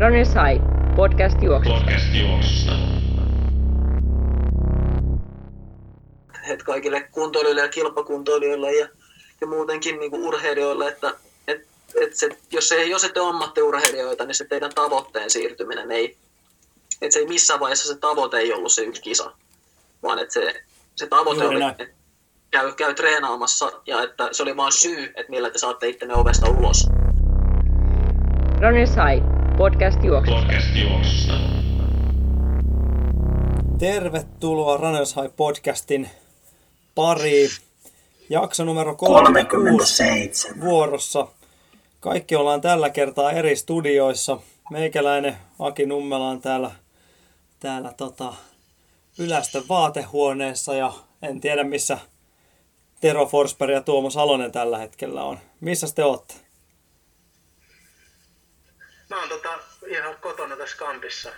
Runners High, podcast juoksusta. Podcast juoksusta. Et kaikille kuntoilijoille ja kilpakuntoilijoille ja, ja muutenkin niin kuin urheilijoille, että et, et se, jos, ei, jos ette ole ammattiurheilijoita, niin se teidän tavoitteen siirtyminen ei, että se ei missään vaiheessa se tavoite ei ollut se yksi kisa, vaan että se, se tavoite Juuri oli, näin. että käy, käy treenaamassa ja että se oli vain syy, että millä te saatte ittenne ovesta ulos. Runners High, podcast juoksusta. Podcast juoksusta. Tervetuloa Runners High podcastin pariin. Jakso numero 36 37. vuorossa. Kaikki ollaan tällä kertaa eri studioissa. Meikäläinen Aki Nummela on täällä, täällä tota, Ylästön vaatehuoneessa ja en tiedä missä Tero Forsberg ja Tuomo Salonen tällä hetkellä on. Missä te olette? Mä oon tota ihan kotona tässä kampissa.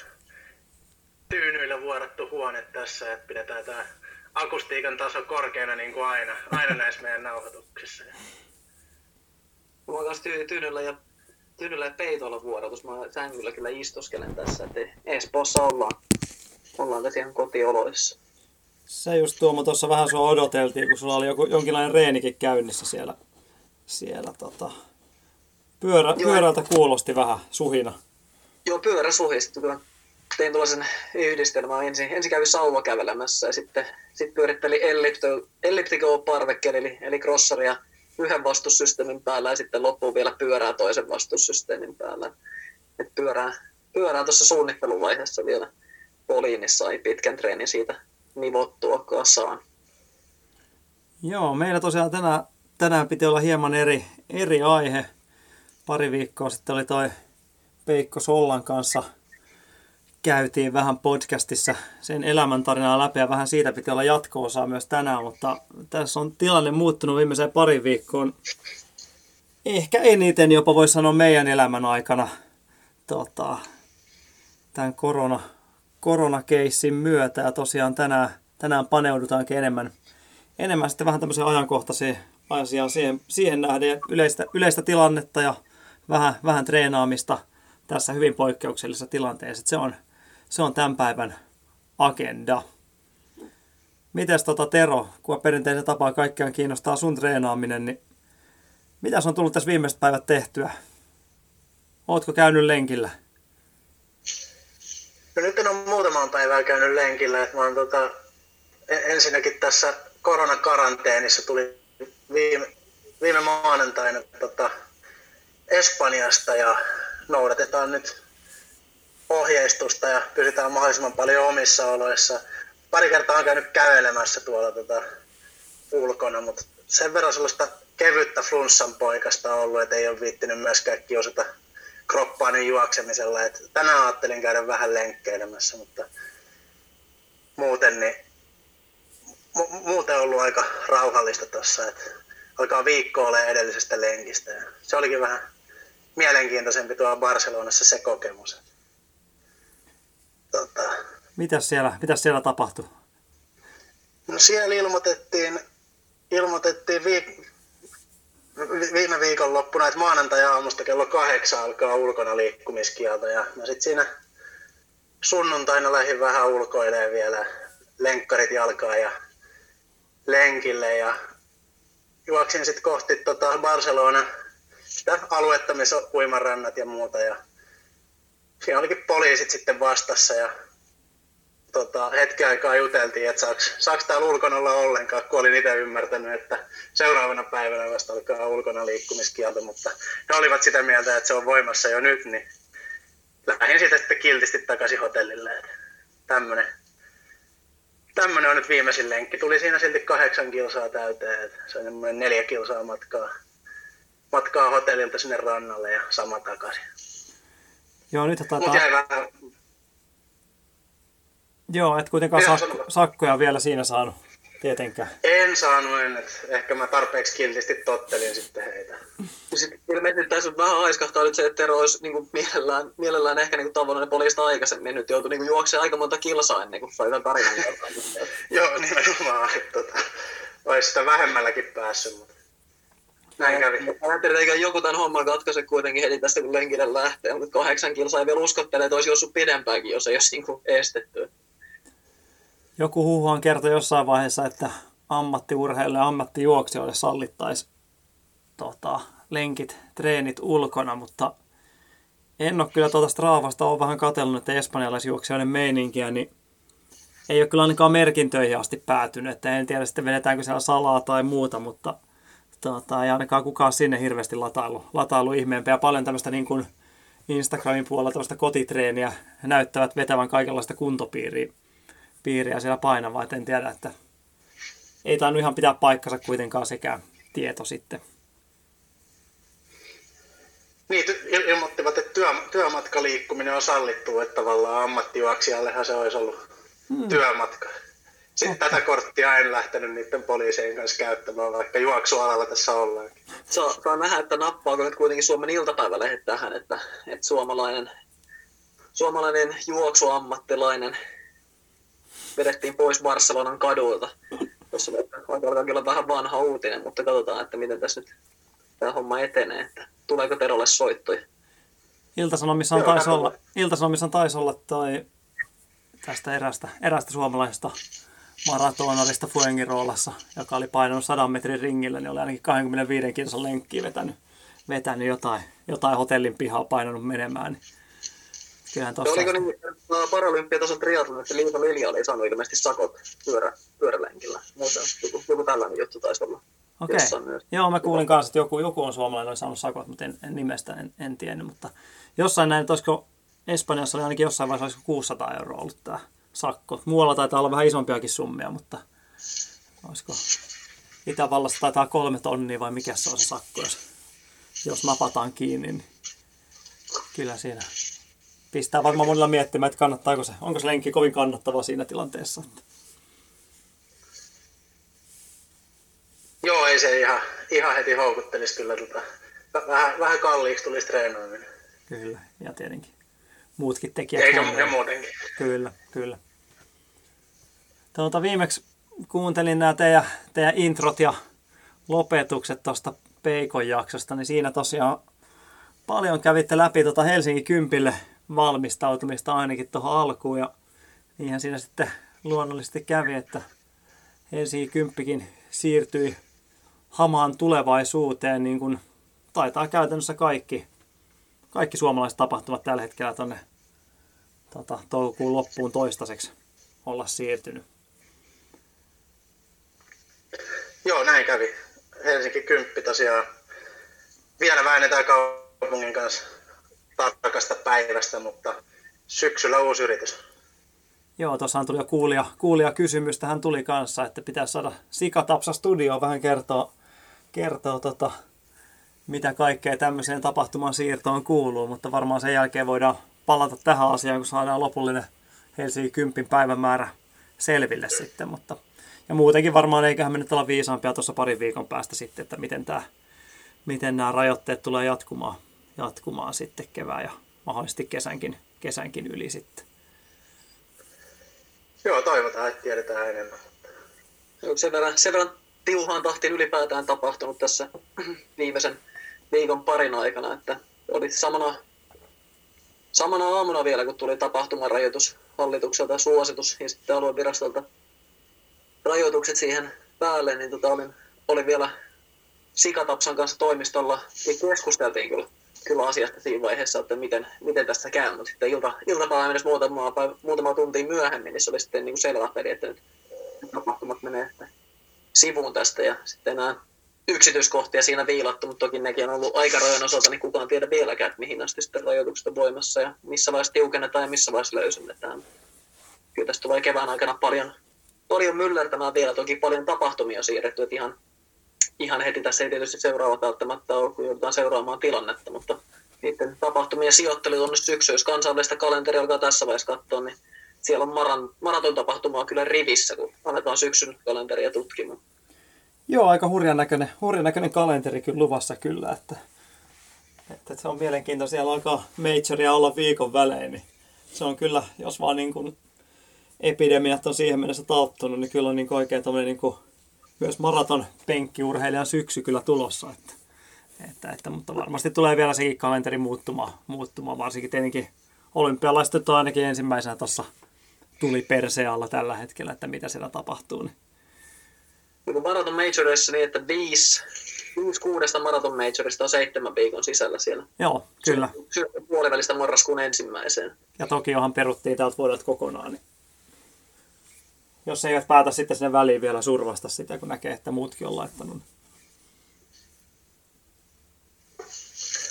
Tyynyillä vuorattu huone tässä, että pidetään tää akustiikan taso korkeana niin kuin aina, aina näissä meidän nauhoituksissa. Mulla on kanssa ty- tyynyllä ja, tyynyllä ja peitolla vuorotus. Mä sängyllä kyllä istuskelen tässä, että Espoossa ollaan. Ollaan tässä ihan kotioloissa. Se just Tuomo tuossa vähän sua odoteltiin, kun sulla oli joku, jonkinlainen reenikin käynnissä siellä. siellä tota. Pyörä, pyörältä kuulosti vähän suhina. Joo, pyörä suhisti. Kyllä tein tuollaisen yhdistelmän. Ensin, ensin kävin sauva kävelemässä ja sitten sit pyöritteli ellipto, elliptical parvekkeen, eli, eli crossaria yhden vastussysteemin päällä ja sitten loppuun vielä pyörää toisen vastussysteemin päällä. Et pyörää, pyörää tuossa suunnitteluvaiheessa vielä Poliinissa sai pitkän treenin siitä nivottua kasaan. Joo, meillä tosiaan tänään, tänään piti olla hieman eri, eri aihe. Pari viikkoa sitten oli toi Peikko Sollan kanssa käytiin vähän podcastissa sen elämäntarinaa läpi ja vähän siitä piti olla jatko-osaa myös tänään, mutta tässä on tilanne muuttunut viimeiseen pari viikkoon. Ehkä eniten jopa voisi sanoa meidän elämän aikana tota, tämän korona, koronakeissin myötä ja tosiaan tänään, tänään paneudutaankin enemmän enemmän sitten vähän tämmöiseen ajankohtaiseen asiaan siihen, siihen nähden yleistä, yleistä tilannetta ja vähän, vähän treenaamista tässä hyvin poikkeuksellisessa tilanteessa. Se on, se on tämän päivän agenda. Mites tota Tero, kun perinteisen tapaan kaikkiaan kiinnostaa sun treenaaminen, niin mitä on tullut tässä viimeiset päivät tehtyä? Ootko käynyt lenkillä? No nyt en ole muutamaan päivää käynyt lenkillä, että mä oon tota, e- ensinnäkin tässä koronakaranteenissa tuli viime, viime maanantaina tota, Espanjasta ja noudatetaan nyt ohjeistusta ja pysytään mahdollisimman paljon omissa oloissa. Pari kertaa on käynyt kävelemässä tuolla tota, ulkona, mutta sen verran sellaista kevyttä flunssan poikasta on ollut, että ei ole viittinyt myöskään kiusata kroppaani juoksemisella. Et tänään ajattelin käydä vähän lenkkeilemässä, mutta muuten, niin, mu- muuten on ollut aika rauhallista tuossa. Alkaa viikko ole edellisestä lenkistä. Ja se olikin vähän mielenkiintoisempi tuolla Barcelonassa se kokemus. Tota, Mitäs siellä, mitäs siellä tapahtui? No siellä ilmoitettiin, ilmoitettiin viik- vi- viime viikonloppuna, että maanantai-aamusta kello kahdeksan alkaa ulkona liikkumiskielto. Ja mä sit siinä sunnuntaina lähdin vähän ulkoilemaan vielä lenkkarit jalkaa ja lenkille ja juoksin sitten kohti tota Barcelona sitä aluetta, missä on uimarannat ja muuta. Ja siinä olikin poliisit sitten vastassa ja tota, hetken aikaa juteltiin, että saaks täällä ulkona olla ollenkaan, kun olin itse ymmärtänyt, että seuraavana päivänä vasta alkaa ulkona liikkumiskielto, mutta he olivat sitä mieltä, että se on voimassa jo nyt, niin lähdin siitä sitten kiltisti takaisin hotellille. Että tämmönen, on nyt viimeisin lenkki. Tuli siinä silti kahdeksan kilsaa täyteen, se on neljä kilsaa matkaa, matkaa hotellilta sinne rannalle ja sama takaisin. Joo, nyt taitaa... jäi vähän Joo, et kuitenkaan sakko, sanotaan. sakkoja vielä siinä saanut, tietenkään. En saanut en, että ehkä mä tarpeeksi kiltisti tottelin sitten heitä. Sitten ilmeisesti tässä vähän aiskahtaa nyt se, että Tero olisi niin kuin mielellään, mielellään ehkä niin kuin ne poliista aikaisemmin. Nyt joutui niin juoksemaan aika monta kilsaa ennen kuin sai tämän tarinan. Joo, nimenomaan. Tota, olisi sitä vähemmälläkin päässyt. Mutta näin kävi. Ajattelin, että joku tämän homman katkaise kuitenkin heti tästä, kun lenkille lähtee, mutta kahdeksan kilsaa vielä uskottele, että olisi jossut pidempäänkin, jos ei olisi niin estetty. Joku huuhan kertoi jossain vaiheessa, että ammattiurheilijoille ja ammattijuoksijoille sallittaisiin tota, lenkit, treenit ulkona, mutta en ole kyllä tuota Strafasta, ole vähän katsellut, että espanjalaisjuoksijoiden meininkiä, niin ei ole kyllä ainakaan merkintöihin asti päätynyt, että en tiedä sitten vedetäänkö siellä salaa tai muuta, mutta tota, ei ainakaan kukaan sinne hirveästi latailu, latailu ihmeempiä. Paljon tämmöistä niin kuin Instagramin puolella tämmöistä kotitreeniä näyttävät vetävän kaikenlaista kuntopiiriä piiriä siellä painavaa, että en tiedä, että ei tainnut ihan pitää paikkansa kuitenkaan sekä tieto sitten. Niin, il- ilmoittivat, että työ, työmatkaliikkuminen on sallittu, että tavallaan ammattijuoksijallehan se olisi ollut hmm. työmatka. Sitten Otta. tätä korttia en lähtenyt niiden poliisien kanssa käyttämään, vaikka juoksualalla tässä ollaan. Saa, saa nähdä, että nappaako nyt kuitenkin Suomen iltapäivälehdet tähän, että, että suomalainen, suomalainen juoksuammattilainen vedettiin pois Barcelonan kadulta. Tuossa alkaa kyllä vähän vanha uutinen, mutta katsotaan, että miten tässä nyt tämä homma etenee, että tuleeko Terolle soittoja. Iltasanomissa on taisi olla, Iltasanomissa on taisi olla toi tästä erästä, erästä suomalaisesta maratonarista Fuengiroolassa, joka oli painanut 100 metrin ringillä, niin oli ainakin 25 kilsan lenkkiä vetänyt, vetänyt jotain, jotain hotellin pihaa painanut menemään. Niin kyllähän tossa... Oliko niin paralympiatason triathlon, että Liiva Lilja oli saanut ilmeisesti sakot pyörä, pyörälenkillä? Muuten joku, joku tällainen juttu taisi olla. Okei. Okay. Joo, mä kuulin kanssa, että joku, joku on suomalainen, oli saanut sakot, mutta en, en nimestä en, en tiennyt. Mutta jossain näin, että olisiko Espanjassa oli ainakin jossain vaiheessa olisiko 600 euroa ollut tämä sakko. Muualla taitaa olla vähän isompiakin summia, mutta olisiko Itävallassa taitaa kolme tonnia vai mikä se on se sakko, jos, jos napataan kiinni, niin kyllä siinä pistää varmaan monilla miettimään, että kannattaako se, onko se lenkki kovin kannattava siinä tilanteessa. Joo, ei se ihan, ihan heti houkuttelisi kyllä. Tota, vähän, vähän kalliiksi tulisi treenaaminen. Kyllä, ja tietenkin muutkin tekijät. Eikä, ja muutenkin. Kyllä, kyllä. Tuota, viimeksi kuuntelin nämä teidän, teidän introt ja lopetukset tuosta Peikon jaksosta, niin siinä tosiaan paljon kävitte läpi tuota Helsingin kympille valmistautumista ainakin tuohon alkuun ja niinhän siinä sitten luonnollisesti kävi, että Helsingin kymppikin siirtyi hamaan tulevaisuuteen, niin kuin taitaa käytännössä kaikki, kaikki suomalaiset tapahtumat tällä hetkellä tuonne tota, toukokuun loppuun toistaiseksi olla siirtynyt. Joo, näin kävi. Helsinki 10 tosiaan. Vielä väännetään kaupungin kanssa tarkasta päivästä, mutta syksyllä uusi yritys. Joo, tuossahan tuli jo kuulija, kuulija kysymys tähän tuli kanssa, että pitäisi saada Sikatapsa Studio vähän kertoa, kertoa tota, mitä kaikkea tämmöiseen tapahtuman siirtoon kuuluu, mutta varmaan sen jälkeen voidaan palata tähän asiaan, kun saadaan lopullinen Helsingin kympin päivämäärä selville sitten, mutta ja muutenkin varmaan eiköhän me nyt olla viisaampia tuossa parin viikon päästä sitten, että miten, tämä, miten nämä rajoitteet tulee jatkumaan, jatkumaan sitten kevään ja mahdollisesti kesänkin, kesänkin yli sitten. Joo, toivotaan, että tiedetään enemmän. Sen verran, sen verran tiuhaan tahtiin ylipäätään tapahtunut tässä viimeisen viikon parin aikana, että oli samana, samana aamuna vielä, kun tuli tapahtumarajoitus hallitukselta suositus ja sitten aluevirastolta rajoitukset siihen päälle, niin tota, olin, olin vielä Sikatapsan kanssa toimistolla ja keskusteltiin kyllä, kyllä asiasta siinä vaiheessa, että miten, miten tästä käy, mutta sitten ilta, iltapäivä mennessä muutama, muutama tunti myöhemmin, niin se oli sitten niin kuin selvä peli, että nyt tapahtumat menee sivuun tästä ja sitten nämä yksityiskohtia siinä viilattu, mutta toki nekin on ollut aikarajojen osalta, niin kukaan tiedä vieläkään, että mihin asti sitten rajoitukset voimassa ja missä vaiheessa tiukennetaan ja missä vaiheessa löysennetään. Kyllä tästä tulee kevään aikana paljon, paljon myllertämään vielä, toki paljon tapahtumia siirretty, että ihan, ihan heti tässä ei tietysti seuraava välttämättä ole, kun joudutaan seuraamaan tilannetta, mutta niiden tapahtumien sijoittelu on syksy, jos kansainvälistä kalenteria alkaa tässä vaiheessa katsoa, niin siellä on maran, maraton tapahtumaa kyllä rivissä, kun aletaan syksyn kalenteria tutkimaan. Joo, aika hurjan näköinen, hurjan näköinen kalenteri kyllä luvassa kyllä, että, että se on mielenkiintoista. Siellä alkaa majoria olla viikon välein, niin se on kyllä, jos vaan niin kuin epidemiat on siihen mennessä talttunut, niin kyllä on niin oikein niin kuin myös maraton penkkiurheilijan syksy kyllä tulossa. Että Että, että, mutta varmasti tulee vielä sekin kalenteri muuttumaan, muuttumaan varsinkin tietenkin olympialaiset on ainakin ensimmäisenä tuossa tuli persealla tällä hetkellä, että mitä siellä tapahtuu. Niin. Niin maraton majorissa niin, että viisi, viisi kuudesta maraton majorista on seitsemän viikon sisällä siellä. Joo, kyllä. Sy- puolivälistä marraskuun ensimmäiseen. Ja Tokiohan peruttiin täältä vuodelta kokonaan, niin jos eivät päätä sitten sinne väliin vielä survasta sitä, kun näkee, että muutkin on laittanut. Niin.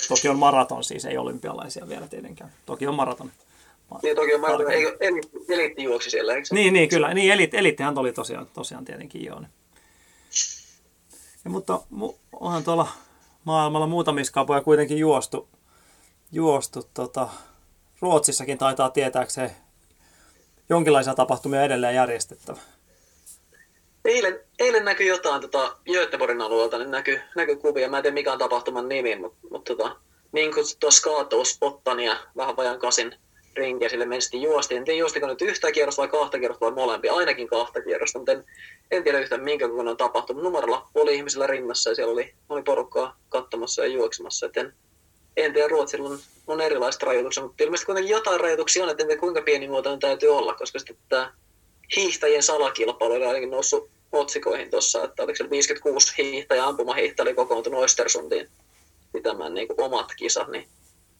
Toki on maraton siis, ei olympialaisia vielä tietenkään. Toki on maraton. Niin toki on maraton, eikö eliitti, eliitti juoksi siellä, eikö Niin, niin kyllä. Niin, elit, elittihän oli tosiaan, tosiaan tietenkin joo. Niin. Ja, mutta mu, onhan tuolla maailmalla muutamissa kapoja kuitenkin juostu. juostu tota, Ruotsissakin taitaa tietääkseen jonkinlaisia tapahtumia edelleen järjestettävä. Eilen, eilen näkyi jotain tota, Göteborgin alueelta, niin näkyi, näkyi kuvia. Mä en tiedä mikä on tapahtuman nimi, mutta, mutta tota, niin kutsuttua skaatousottania vähän vajan kasin rinkiä sille mennessä juostiin. En tiedä juostiko nyt yhtä kierrosta vai kahta kierrosta vai molempia, ainakin kahta kierrosta, mutta en, en tiedä yhtään minkä kokoinen on tapahtunut. Numerolla oli ihmisillä rinnassa ja siellä oli, oli porukkaa katsomassa ja juoksemassa. Et en, tiedä, Ruotsilla on, on erilaiset rajoitukset, mutta ilmeisesti kuitenkin jotain rajoituksia on, että en tiedä kuinka pienimuotoinen täytyy olla, koska sitten tämä hiihtäjien salakilpailu oli ainakin noussut otsikoihin tuossa, että oliko se 56 hiihtäjä ampumahiihtäjä oli kokoontunut Östersundiin pitämään niin omat kisat, niin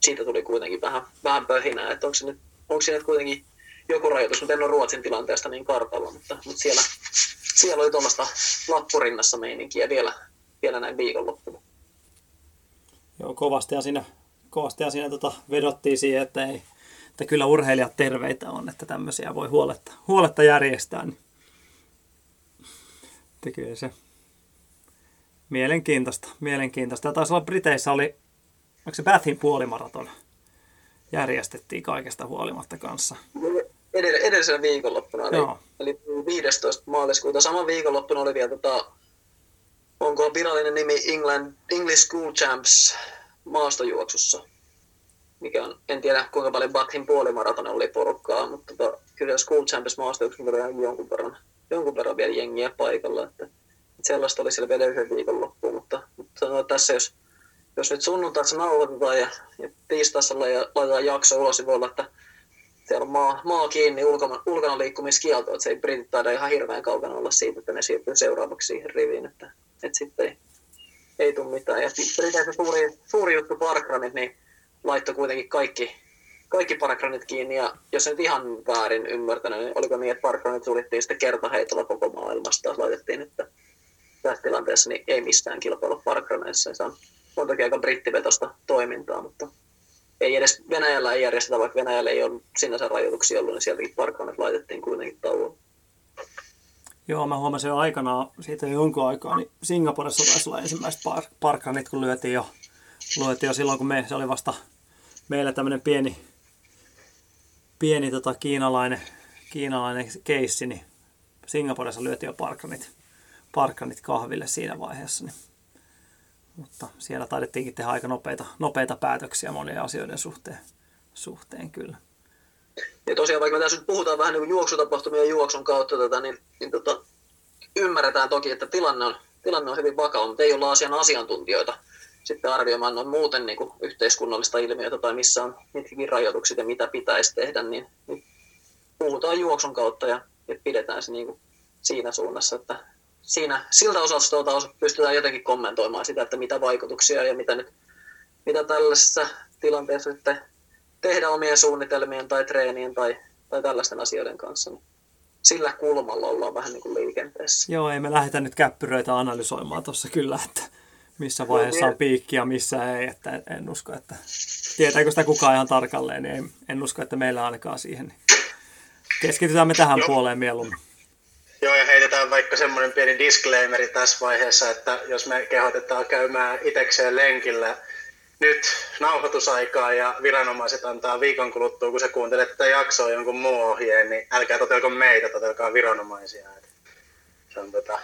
siitä tuli kuitenkin vähän, vähän pöhinää, että onko, se nyt, onko siinä nyt kuitenkin joku rajoitus, mutta en ole Ruotsin tilanteesta niin kartalla, mutta, mutta siellä, siellä oli tuollaista lappurinnassa meininkiä vielä, vielä näin viikonloppuna. Joo, kovastihan siinä, kovastihan siinä tota vedottiin siihen, että, ei, että kyllä urheilijat terveitä on, että tämmöisiä voi huoletta, huoletta järjestää. Niin. Tekee se mielenkiintoista, mielenkiintoista. Ja taisi olla Briteissä oli, onko se Bathin puolimaraton järjestettiin kaikesta huolimatta kanssa. Edell- edellisenä viikonloppuna, eli, eli 15. maaliskuuta. Saman viikonloppuna oli vielä, tota, onko virallinen nimi England, English School Champs maastojuoksussa. Mikä on, en tiedä kuinka paljon Bathin puolimaraton oli porukkaa, mutta tota, kyllä School Champs maastojuoksussa oli jonkun verran, jonkun verran vielä jengiä paikalla. Että, että sellaista oli siellä vielä yhden viikonloppuun, mutta, mutta sanotaan, tässä jos, jos nyt sunnuntaissa nauhoitetaan ja, ja tiistaissa laitetaan jakso ulos, niin voi olla, että siellä on maa, maa kiinni ulkona, ulkona liikkumiskielto, että se ei britit taida ihan hirveän kaukana olla siitä, että ne siirtyy seuraavaksi siihen riviin, että, että sitten ei, ei tule mitään. Ja Briteissä suuri, suuri juttu parkranit, niin laittoi kuitenkin kaikki, kaikki parkranit kiinni, ja jos en ihan väärin ymmärtänyt, niin oliko niin, että parkranit suljettiin sitten kertaheitolla koko maailmasta, laitettiin, että tässä tilanteessa niin ei mistään kilpailu parkraneissa. Se on montakin aika brittivetosta toimintaa, mutta ei edes Venäjällä ei järjestetä, vaikka Venäjällä ei ole sinänsä rajoituksia ollut, niin sieltäkin parkkanet laitettiin kuitenkin tauolla. Joo, mä huomasin jo aikanaan, siitä jo jonkun aikaa, niin Singaporessa taisi olla ensimmäiset par- kun lyötiin jo, lyötiin jo silloin, kun me, se oli vasta meillä tämmöinen pieni, pieni tota, kiinalainen, kiinalainen keissi, niin Singaporessa lyötiin jo parkkanit, parkkanit kahville siinä vaiheessa. Niin mutta siellä taidettiinkin tehdä aika nopeita, nopeita päätöksiä monien asioiden suhteen, suhteen kyllä. Ja tosiaan, vaikka me tässä nyt puhutaan vähän niin kuin juoksutapahtumia juoksun kautta tätä, niin, niin tota, ymmärretään toki, että tilanne on, tilanne on hyvin vakava, mutta ei olla asian asiantuntijoita sitten arvioimaan noin muuten niin kuin yhteiskunnallista ilmiötä tai missä on mitkäkin rajoitukset ja mitä pitäisi tehdä, niin, niin puhutaan juoksun kautta ja, ja pidetään se niin kuin siinä suunnassa, että siinä, siltä osastolta pystytään jotenkin kommentoimaan sitä, että mitä vaikutuksia ja mitä, nyt, mitä tällaisessa tilanteessa sitten tehdä omien suunnitelmien tai treenien tai, tai tällaisten asioiden kanssa. Niin sillä kulmalla ollaan vähän niin kuin liikenteessä. Joo, ei me lähdetä nyt käppyröitä analysoimaan tuossa kyllä, että missä vaiheessa on piikki ja missä ei. Että en usko, että tietääkö sitä kukaan ihan tarkalleen, niin en, en usko, että meillä ainakaan siihen. Keskitytään me tähän Joo. puoleen mieluummin. Joo, ja heitetään vaikka semmoinen pieni disclaimeri tässä vaiheessa, että jos me kehotetaan käymään itekseen lenkillä nyt nauhoitusaikaa ja viranomaiset antaa viikon kuluttua, kun sä kuuntelet tätä jaksoa jonkun muu ohjeen, niin älkää totelko meitä, totelkaa viranomaisia. Se on tota,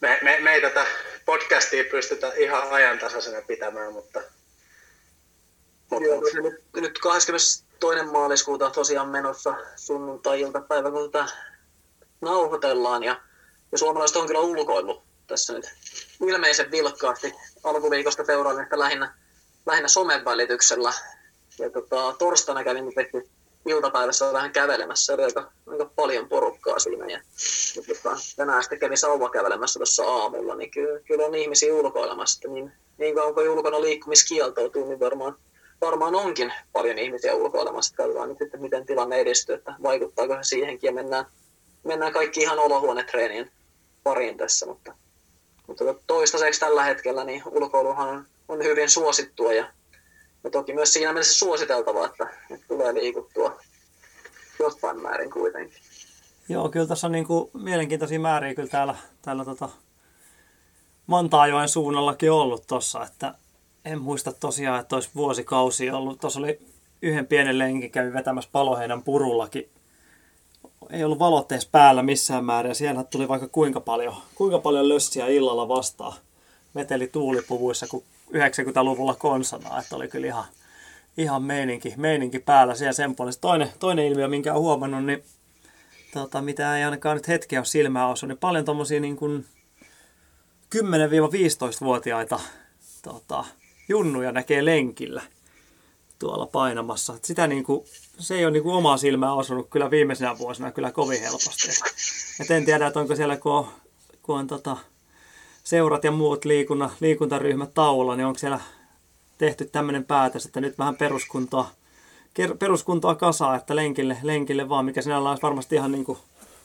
me, me, me ei tätä podcastia pystytä ihan ajantasaisena pitämään, mutta... mutta Joo, nyt, nyt 22. maaliskuuta tosiaan menossa sunnuntai-iltapäivä, kun tätä nauhoitellaan ja, ja suomalaiset on kyllä ulkoillut tässä nyt ilmeisen vilkkaasti alkuviikosta seuraan että lähinnä, lähinnä somen välityksellä. Ja tota, torstaina kävin tehty iltapäivässä vähän kävelemässä, oli aika, aika paljon porukkaa siinä. Ja, ja tota, tänään sitten kävin sauva kävelemässä tuossa aamulla, niin kyllä, kyllä on ihmisiä ulkoilemassa. Niin, niin kauan kuin ulkona liikkumiskieltoutuu, niin varmaan, varmaan onkin paljon ihmisiä ulkoilemassa. Katsotaan nyt sitten, miten tilanne edistyy, että vaikuttaako se siihenkin ja mennään, mennään kaikki ihan olohuonetreenien pariin tässä, mutta, mutta toistaiseksi tällä hetkellä niin ulkoiluhan on, on hyvin suosittua ja, ja toki myös siinä mielessä suositeltavaa, että, että tulee liikuttua jostain määrin kuitenkin. Joo, kyllä tässä on niin kuin mielenkiintoisia määriä kyllä täällä, täällä tota Vantaajoen suunnallakin ollut tuossa, että en muista tosiaan, että olisi vuosikausi ollut. Tuossa oli yhden pienen lenkin, kävi vetämässä paloheinän purullakin ei ollut valotteessa päällä missään määrin siellä tuli vaikka kuinka paljon, kuinka paljon lössiä illalla vastaan. Veteli tuulipuvuissa kuin 90-luvulla konsana, että oli kyllä ihan, ihan meininki, meininki päällä siellä sen puolesta. Toinen, toinen ilmiö, minkä olen huomannut, niin tota, mitä ei ainakaan nyt hetkeä ole silmää osu, niin paljon tommosia niin kuin 10-15-vuotiaita tota, junnuja näkee lenkillä tuolla painamassa. Et sitä niin kuin, se ei ole niin kuin omaa silmää osunut kyllä viimeisenä vuosina kyllä kovin helposti. Et en tiedä, että onko siellä, kun on, kun on tota, seurat ja muut liikunta, liikuntaryhmät tauolla, niin onko siellä tehty tämmöinen päätös, että nyt vähän peruskuntoa, peruskuntoa kasaa, että lenkille, lenkille vaan, mikä sinällä olisi varmasti ihan niin kuin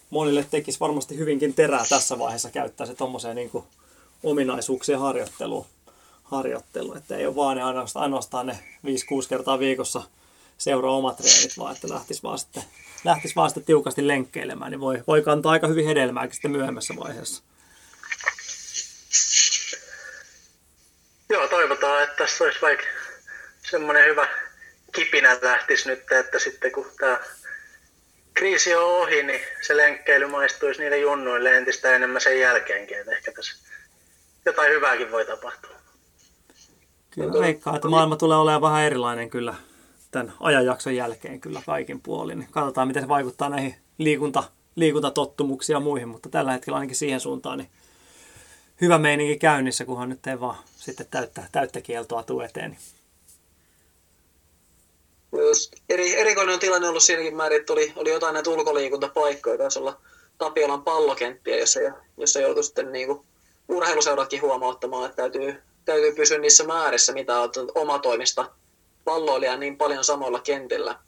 monille tekisi varmasti hyvinkin terää tässä vaiheessa käyttää se tuommoiseen niin kuin ominaisuuksien harjoitteluun harjoittelu, että ei ole vaan ne ainoastaan, ainoastaan ne 5-6 kertaa viikossa seuraa omat treenit, vaan että lähtisi vaan sitten, lähtisi vaan sitten tiukasti lenkkeilemään, niin voi, voi kantaa aika hyvin hedelmääkin sitten myöhemmässä vaiheessa. Joo, toivotaan, että tässä olisi vaikka semmoinen hyvä kipinä lähtisi nyt, että sitten kun tämä kriisi on ohi, niin se lenkkeily maistuisi niille junnuille entistä enemmän sen jälkeenkin, että ehkä tässä jotain hyvääkin voi tapahtua. Kyllä veikkaa, että maailma tulee olemaan vähän erilainen kyllä tämän ajanjakson jälkeen kyllä kaikin puolin. Niin katsotaan, miten se vaikuttaa näihin liikunta, liikuntatottumuksiin ja muihin, mutta tällä hetkellä ainakin siihen suuntaan niin hyvä meininki käynnissä, kunhan nyt ei vaan sitten täyttä, täyttä kieltoa tuu eteen. Just eri, erikoinen on tilanne ollut siinäkin määrin, että oli, oli jotain näitä ulkoliikuntapaikkoja, taisi olla Tapiolan pallokenttiä, jossa, jossa joutui sitten niin kuin urheiluseuratkin huomauttamaan, että täytyy täytyy pysyä niissä määrissä, mitä olet omatoimista palloilijaa niin paljon samoilla kentillä,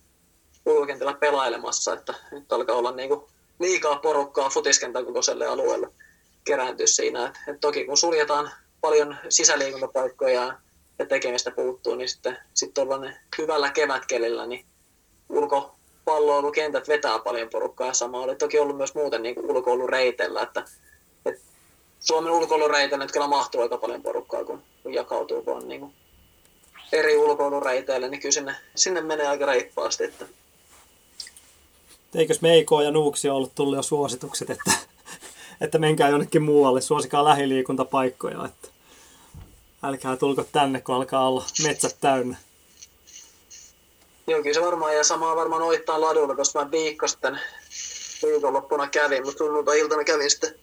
ulkokentillä pelailemassa, että nyt alkaa olla niin kuin liikaa porukkaa futiskentän kokoiselle alueelle kerääntyä siinä. Et, et toki kun suljetaan paljon sisäliikuntapaikkoja ja tekemistä puuttuu, niin sitten sit hyvällä kevätkelillä, niin ulkopalloilukentät vetää paljon porukkaa ja sama oli toki ollut myös muuten niin ulkoilureiteillä, että Suomen ulkoilureitä nyt kyllä mahtuu aika paljon porukkaa, kun jakautuu vaan niin kuin eri ulkoilureiteille, niin kyllä sinne, sinne menee aika reippaasti. Että... Eikös Meiko ja Nuuksi ollut tullut jo suositukset, että, että menkää jonnekin muualle, suosikaa lähiliikuntapaikkoja, että älkää tulko tänne, kun alkaa olla metsät täynnä. Joo, kyllä se varmaan, ja samaa varmaan oittaa ladulla, koska mä viikko sitten viikonloppuna kävin, mutta sunnuntai-iltana kävin sitten,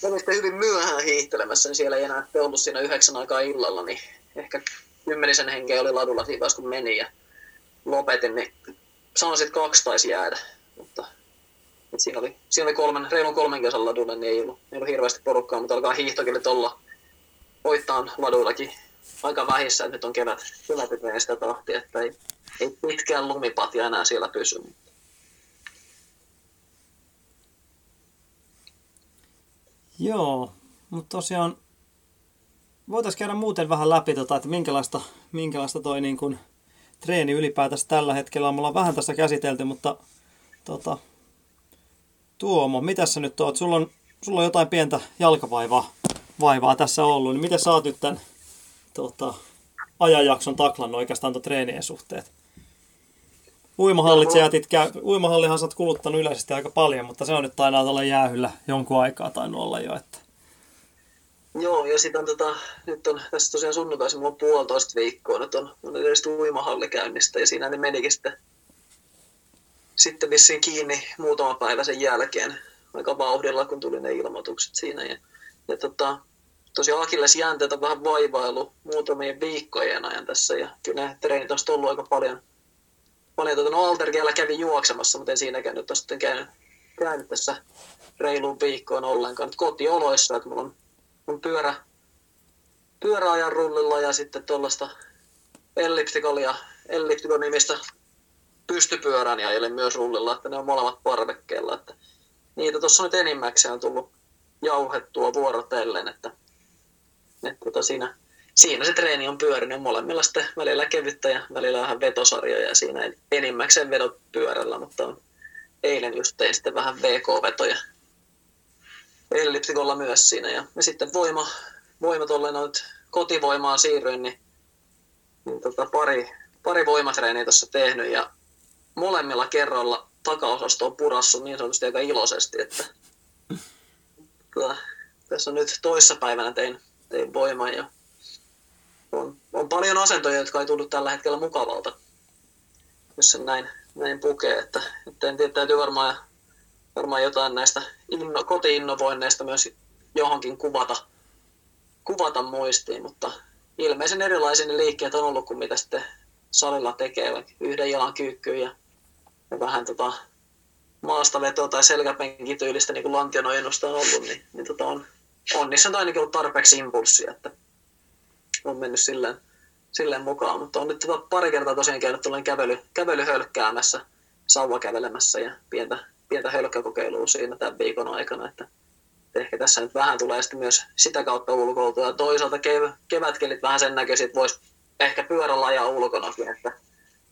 kävin sitten hyvin myöhään hiihtelemässä, niin siellä ei enää ollut siinä yhdeksän aikaa illalla, niin ehkä kymmenisen henkeä oli ladulla siinä kun meni ja lopetin, niin sanoisin, että kaksi taisi jäädä, mutta että siinä oli, siinä oli kolmen, reilun kolmen kesän ladulla, niin ei ollut, ei ollut hirveästi porukkaa, mutta alkaa hiihtokilit olla voittaan laduillakin aika vähissä, että nyt on kevät, kevät sitä tahtia, että ei, ei pitkään lumipatja enää siellä pysy. Joo, mutta tosiaan voitaisiin käydä muuten vähän läpi, tota, että minkälaista, minkälaista toi niin kuin, treeni ylipäätänsä tällä hetkellä on. Me ollaan vähän tässä käsitelty, mutta tota, Tuomo, mitä sä nyt oot? Sulla on, sulla on jotain pientä jalkavaivaa vaivaa tässä ollut, niin miten sä oot nyt tämän tota, ajanjakson taklannut oikeastaan tuon treenien suhteet? Uimahallit sä jätit, uimahallihan sä oot kuluttanut yleisesti aika paljon, mutta se on nyt tainnut olla jäähyllä jonkun aikaa tainnut olla jo. Että... Joo, ja sitten tota, nyt on tässä tosiaan sunnuntaisin, mulla on puolitoista viikkoa, nyt on, on edes uimahalli käynnistä ja siinä ne menikin sitten, sitten vissiin kiinni muutama päivä sen jälkeen aika vauhdilla, kun tuli ne ilmoitukset siinä. Ja, ja tota, tosiaan Akilles jäänteet on vähän vaivailu muutamien viikkojen ajan tässä ja kyllä ne treenit on ollut aika paljon. paljon tuota, no Altergialla kävi juoksemassa, mutta en siinäkään nyt ole sitten käynyt, käynyt tässä reiluun viikkoon ollenkaan. Nyt kotioloissa, että mulla on, on pyörä, pyöräajan rullilla ja sitten tuollaista elliptikolia, elliptikon nimistä pystypyörän ja ajelen myös rullilla, että ne on molemmat parvekkeella. Että niitä tuossa nyt enimmäkseen on tullut jauhettua vuorotellen, että, että tota siinä, siinä se treeni on pyörinyt molemmilla sitten välillä kevyttä ja välillä vähän vetosarjoja siinä enimmäkseen vedot pyörällä, mutta on, eilen just tein sitten vähän VK-vetoja elliptikolla myös siinä. Ja, ja sitten voima, voima nyt kotivoimaan siirryin, niin, niin tota pari, pari voimatreeniä tuossa tehnyt. Ja molemmilla kerroilla takaosasto on purassut niin sanotusti aika iloisesti, että tota, tässä on nyt toissapäivänä tein, tein voiman ja on, on, paljon asentoja, jotka ei tullut tällä hetkellä mukavalta, jos sen näin, näin pukee, että, että en tiedä, täytyy varmaan, varmaan jotain näistä inno, koti-innovoinneista myös johonkin kuvata, kuvata muistiin, mutta ilmeisen erilaisia ne liikkeet on ollut kuin mitä sitten salilla tekee, yhden jalan kyykkyyn ja, ja vähän tota, maastavetoa tai selkäpenkityylistä niin kuin lantion ojennusta on ollut, niin, niin tota on, on niissä on ainakin ollut tarpeeksi impulssia, että on mennyt silleen, silleen mukaan. Mutta on nyt tota pari kertaa tosiaan käynyt tuollainen kävely, kävelyhölkkäämässä, sauva kävelemässä ja pientä, pientä hölkkäkokeilua siinä tämän viikon aikana, että ehkä tässä nyt vähän tulee sitten myös sitä kautta ulkoiltua. Ja toisaalta kev- kevätkelit vähän sen näköisiä, että voisi ehkä pyörällä ajaa ulkonakin, että,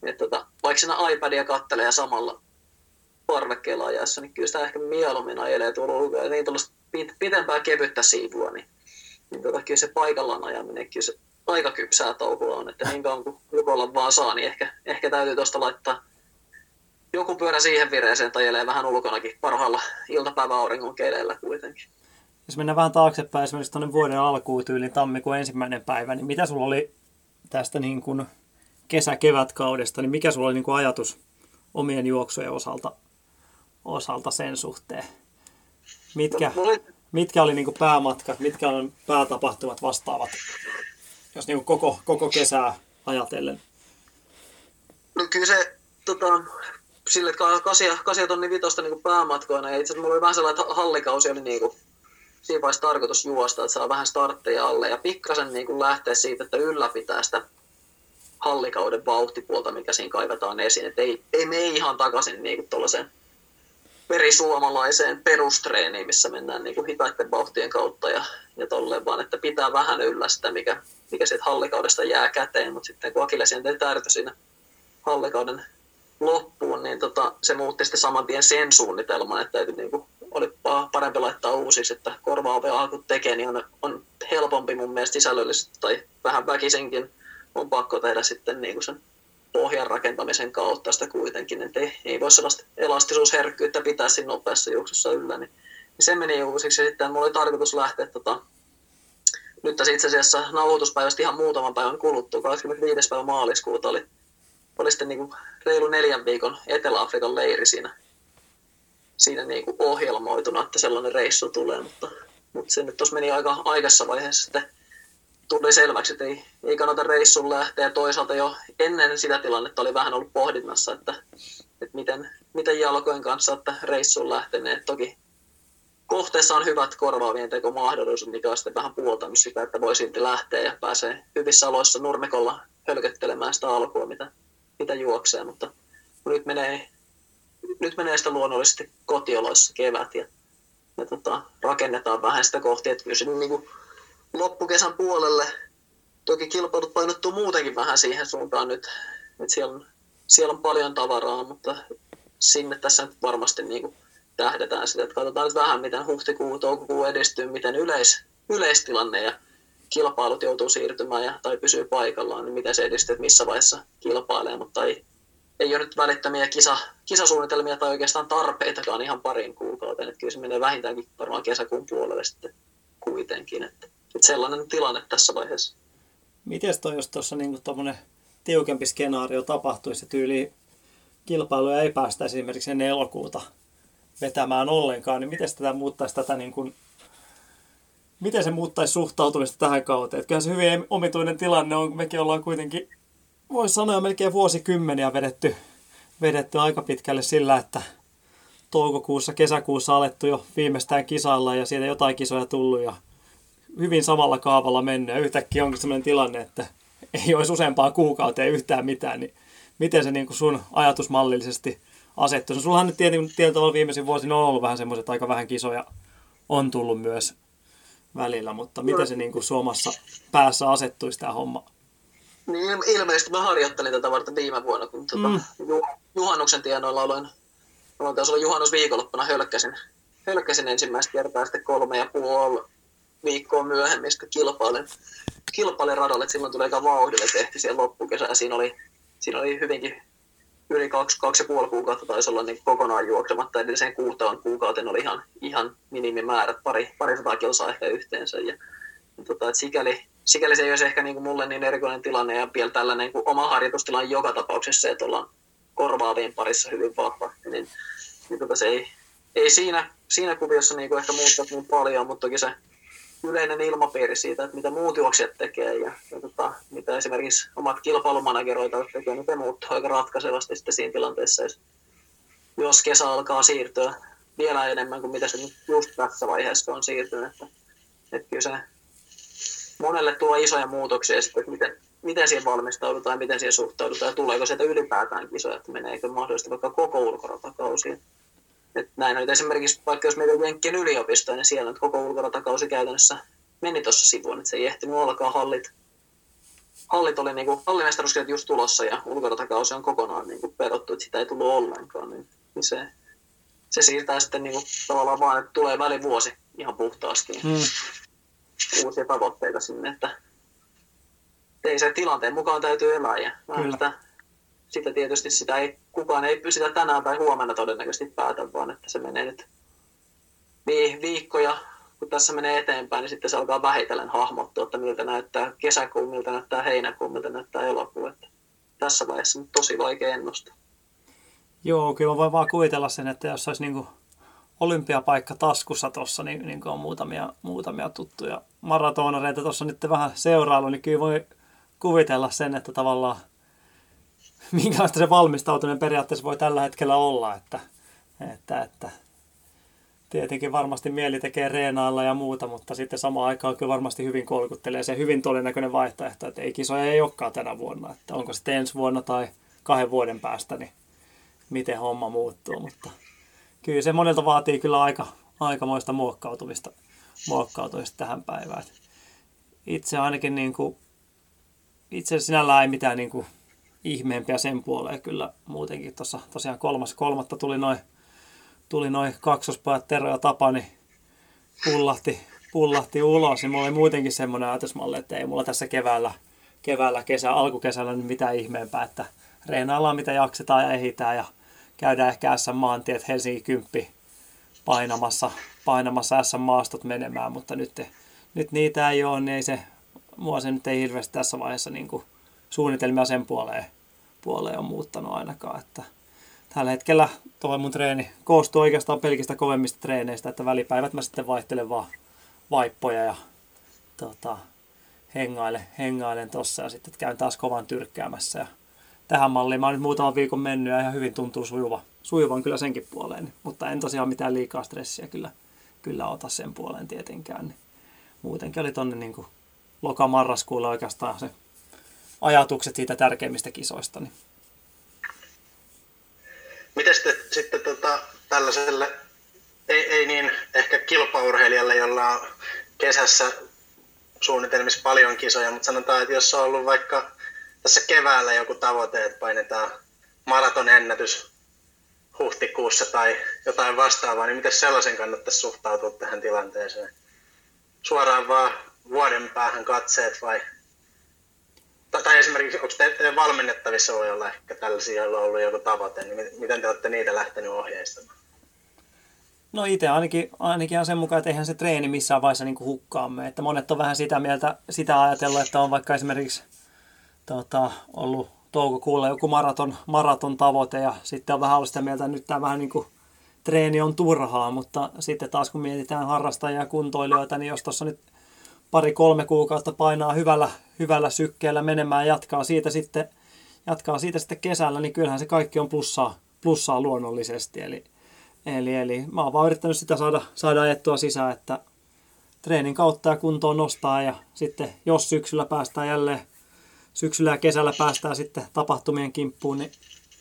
että tota, vaikka siinä iPadia kattelee ja samalla parvekkeella ajassa, niin kyllä sitä ehkä mieluummin ajelee tuolla ulkoa. Niin tuollaista pit- pitempää kevyttä siivua, niin, niin tota, kyllä se paikallaan ajaminen, kyllä se aika kypsää touhua on, että niin kauan kuin lukolla vaan saa, niin ehkä, ehkä täytyy tuosta laittaa joku pyörä siihen vireeseen tai ajelee vähän ulkonakin parhaalla iltapäiväauringon keleillä kuitenkin. Jos mennään vähän taaksepäin esimerkiksi tuonne vuoden alkuun tyyliin tammikuun ensimmäinen päivä, niin mitä sulla oli tästä niin kuin kesä-kevätkaudesta, niin mikä sulla oli niin kuin ajatus omien juoksujen osalta, osalta sen suhteen? Mitkä, No, oli- mitkä oli niin kuin päämatkat, mitkä on päätapahtumat vastaavat, jos niin kuin koko, koko kesää ajatellen? No kyllä se tota, sille, että kasia, kasia tonni vitosta niin päämatkoina. Ja itse asiassa mulla oli vähän sellainen, että hallikausi oli niin kuin, siinä vaiheessa tarkoitus juosta, että saa vähän startteja alle ja pikkasen niin kuin lähteä siitä, että ylläpitää sitä hallikauden vauhtipuolta, mikä siinä kaivetaan esiin. Että ei, ei mene ihan takaisin niin kuin perisuomalaiseen perustreeniin, missä mennään niin kuin hitaiden vauhtien kautta ja, ja tolleen, vaan että pitää vähän yllä sitä, mikä, mikä siitä hallikaudesta jää käteen, mutta sitten kun Akillesien tärty siinä hallikauden loppuun, niin tota, se muutti sitten saman tien sen suunnitelman, että täytyy, niin kuin, oli pa- parempi laittaa uusiksi, että korvaavia alku tekee, niin on, on helpompi mun mielestä sisällöllisesti tai vähän väkisenkin on pakko tehdä sitten niin kuin sen pohjan rakentamisen kautta sitä kuitenkin, että ei, ei voi sellaista elastisuusherkkyyttä pitää siinä nopeassa juoksussa yllä, niin, niin se meni uusiksi. Ja sitten mulla oli tarkoitus lähteä tota, nyt tässä itse asiassa nauhoituspäivästä ihan muutaman päivän kuluttua, 25. päivä maaliskuuta oli, oli sitten niin kuin reilu neljän viikon Etelä-Afrikan leiri siinä, siinä niin kuin ohjelmoituna, että sellainen reissu tulee, mutta, mutta se nyt tuossa meni aika aikaisessa vaiheessa sitten tuli selväksi, että ei, ei kannata reissuun lähteä. Toisaalta jo ennen sitä tilannetta oli vähän ollut pohdinnassa, että, että miten, miten jalkojen kanssa että reissuun lähteneet. Toki kohteessa on hyvät korvaavien tekomahdollisuudet, mikä on sitten vähän puoltanut sitä, että voi silti lähteä ja pääsee hyvissä aloissa nurmikolla hölköttelemään sitä alkua, mitä, mitä juoksee. Mutta nyt menee, nyt menee sitä luonnollisesti kotioloissa kevät ja, ja tota, rakennetaan vähän sitä kohti, että kyllä se niin kuin loppukesän puolelle. Toki kilpailut painottuu muutenkin vähän siihen suuntaan nyt, että siellä siellä on paljon tavaraa, mutta sinne tässä nyt varmasti niin kuin tähdetään sitä, että katsotaan nyt vähän, miten huhtikuu, toukokuu edistyy, miten yleis, yleistilanne ja kilpailut joutuu siirtymään ja, tai pysyy paikallaan, niin miten se edistyy, että missä vaiheessa kilpailee, mutta ei, ei ole nyt välittömiä kisa, kisasuunnitelmia tai oikeastaan tarpeitakaan ihan parin kuukauteen, että kyllä se menee vähintäänkin varmaan kesäkuun puolelle sitten kuitenkin, että että sellainen tilanne tässä vaiheessa. Miten toi, jos tuossa niinku tiukempi skenaario tapahtuisi, että yli kilpailuja ei päästä esimerkiksi ennen elokuuta vetämään ollenkaan, niin miten tätä muuttaisi tätä niin kuin miten se muuttaisi suhtautumista tähän kauteen? Että kyllähän se hyvin omituinen tilanne on, mekin ollaan kuitenkin, voisi sanoa melkein vuosikymmeniä vedetty, vedetty aika pitkälle sillä, että toukokuussa, kesäkuussa alettu jo viimeistään kisailla ja siitä jotain kisoja tullut ja hyvin samalla kaavalla mennyt ja yhtäkkiä onkin sellainen tilanne, että ei olisi useampaan kuukauteen yhtään mitään, niin miten se niin kuin sun ajatusmallillisesti asettuu? No, sullahan nyt tietyllä tavalla viimeisin vuosina on ollut vähän semmoiset aika vähän kisoja on tullut myös välillä, mutta miten se niin kuin Suomessa päässä asettuisi tämä homma? Niin ilmeisesti mä harjoittelin tätä varten viime vuonna, kun tuota, mm. juhannuksen tienoilla oloin, oloin taas olla juhannusviikonloppuna hölkkäsin, hölkkäsin ensimmäistä kertaa sitten kolme ja puoli viikkoa myöhemmin sitten kilpailin, kilpailin radalle, että silloin tuli aika vauhdille tehty siellä loppukesä ja siinä oli, siinä oli hyvinkin yli kaksi, kaksi ja puoli kuukautta taisi olla niin kokonaan juoksematta, eli sen kuutaan kuukauteen oli ihan, ihan minimimäärät, pari, pari sataa kilsaa ehkä yhteensä. Ja, tota, että sikäli, sikäli se ei olisi ehkä niin kuin mulle niin erikoinen tilanne ja vielä tällainen niin kuin oma harjoitustilanne joka tapauksessa, että ollaan korvaavien parissa hyvin vahva, niin, niin tota, se ei, ei siinä, siinä kuviossa niin kuin ehkä muuttaa niin paljon, mutta toki se yleinen ilmapiiri siitä, että mitä muut juoksijat tekee ja, ja tota, mitä esimerkiksi omat kilpailumanageroita tekee, niin se muuttuu aika ratkaisevasti sitten siinä tilanteessa, jos, jos kesä alkaa siirtyä vielä enemmän kuin mitä se nyt just tässä vaiheessa on siirtynyt. Että, että kyllä se monelle tuo isoja muutoksia sitten, että miten, miten siihen valmistaudutaan, miten siihen suhtaudutaan ja tuleeko sieltä ylipäätään kisoja, että meneekö mahdollisesti vaikka koko ulkoratakausi et näin on esimerkiksi, vaikka jos meitä Jenkkien yliopistoon, niin siellä nyt koko ulkoratakausi käytännössä meni tuossa sivuun, että se ei ehtinyt alkaa hallit. Hallit oli niin hallimestaruuskirjat just tulossa ja ulkoratakausi on kokonaan niin kuin peruttu, että sitä ei tullut ollenkaan. Niin, niin se, se siirtää sitten niin kuin, tavallaan vaan, että tulee välivuosi ihan puhtaasti hmm. uusia tavoitteita sinne, että ei se tilanteen mukaan täytyy elää ja Kyllä sitä tietysti sitä ei, kukaan ei sitä tänään tai huomenna todennäköisesti päätä, vaan että se menee nyt viikkoja, kun tässä menee eteenpäin, niin sitten se alkaa vähitellen hahmottua, että miltä näyttää kesäkuu, miltä näyttää heinäkuu, miltä näyttää elokuu. Että tässä vaiheessa on tosi vaikea ennustaa. Joo, kyllä voi vaan kuvitella sen, että jos olisi niin olympiapaikka taskussa tuossa, niin, niin on muutamia, muutamia tuttuja maratonareita tuossa nyt vähän seurailu, niin kyllä voi kuvitella sen, että tavallaan minkälaista se valmistautuminen periaatteessa voi tällä hetkellä olla, että, että, että tietenkin varmasti mieli tekee reenailla ja muuta, mutta sitten samaan aikaan kyllä varmasti hyvin kolkuttelee se hyvin todennäköinen vaihtoehto, että ei kisoja ei olekaan tänä vuonna, että onko sitten ensi vuonna tai kahden vuoden päästä, niin miten homma muuttuu, mutta kyllä se monelta vaatii kyllä aika, aikamoista muokkautumista, muokkautumista tähän päivään. Itse ainakin niin kuin, itse sinällään ei mitään niin kuin ihmeempiä sen puoleen kyllä muutenkin. Tuossa tosiaan kolmas kolmatta tuli noin tuli noin kaksospajat Tero ja Tapani pullahti, pullahti ulos. Ja mulla oli muutenkin semmoinen ajatusmalli, että ei mulla tässä keväällä, keväällä kesä, alkukesällä nyt mitään ihmeempää, että reenaillaan mitä jaksetaan ja ehitään ja käydään ehkä SM-maantiet Helsinki 10 painamassa, painamassa SM-maastot menemään, mutta nyt, nyt niitä ei ole, niin ei se, mua se nyt ei hirveästi tässä vaiheessa niin kuin suunnitelmia sen puoleen, puoleen on muuttanut ainakaan. Että tällä hetkellä tuo mun treeni koostuu oikeastaan pelkistä kovemmista treeneistä, että välipäivät mä sitten vaihtelen vaan vaippoja ja tota, hengailen, hengailen tossa ja sitten käyn taas kovan tyrkkäämässä. Ja tähän malliin mä oon nyt muutaman viikon mennyt ja ihan hyvin tuntuu sujuva, sujuvan kyllä senkin puoleen. Mutta en tosiaan mitään liikaa stressiä kyllä, kyllä ota sen puoleen tietenkään. Niin muutenkin oli tonne niin loka-marraskuulla oikeastaan se ajatukset siitä tärkeimmistä kisoista. Niin. Miten sitten, sitten tota, tällaiselle, ei, ei niin ehkä kilpaurheilijalle, jolla on kesässä suunnitelmissa paljon kisoja, mutta sanotaan, että jos on ollut vaikka tässä keväällä joku tavoite, että painetaan maratonennätys huhtikuussa tai jotain vastaavaa, niin miten sellaisen kannattaisi suhtautua tähän tilanteeseen? Suoraan vaan vuoden päähän katseet vai tai esimerkiksi, onko te, valmennettavissa voi olla ehkä tällaisia, joilla on ollut joku tavoite, niin miten te olette niitä lähtenyt ohjeistamaan? No itse ainakin, ainakin on sen mukaan, että eihän se treeni missään vaiheessa niin hukkaamme. Että monet on vähän sitä mieltä, sitä ajatellut, että on vaikka esimerkiksi tota, ollut toukokuulla joku maraton, maraton tavoite ja sitten on vähän ollut sitä mieltä, että nyt tämä vähän niin kuin treeni on turhaa, mutta sitten taas kun mietitään harrastajia ja kuntoilijoita, niin jos tuossa nyt pari-kolme kuukautta painaa hyvällä, hyvällä sykkeellä menemään ja jatkaa siitä sitten, jatkaa siitä sitten kesällä, niin kyllähän se kaikki on plussaa, plussaa luonnollisesti. Eli, eli, eli mä oon vaan yrittänyt sitä saada, saada ajettua sisään, että treenin kautta ja kuntoon nostaa ja sitten jos syksyllä päästään jälleen, syksyllä ja kesällä päästään sitten tapahtumien kimppuun, niin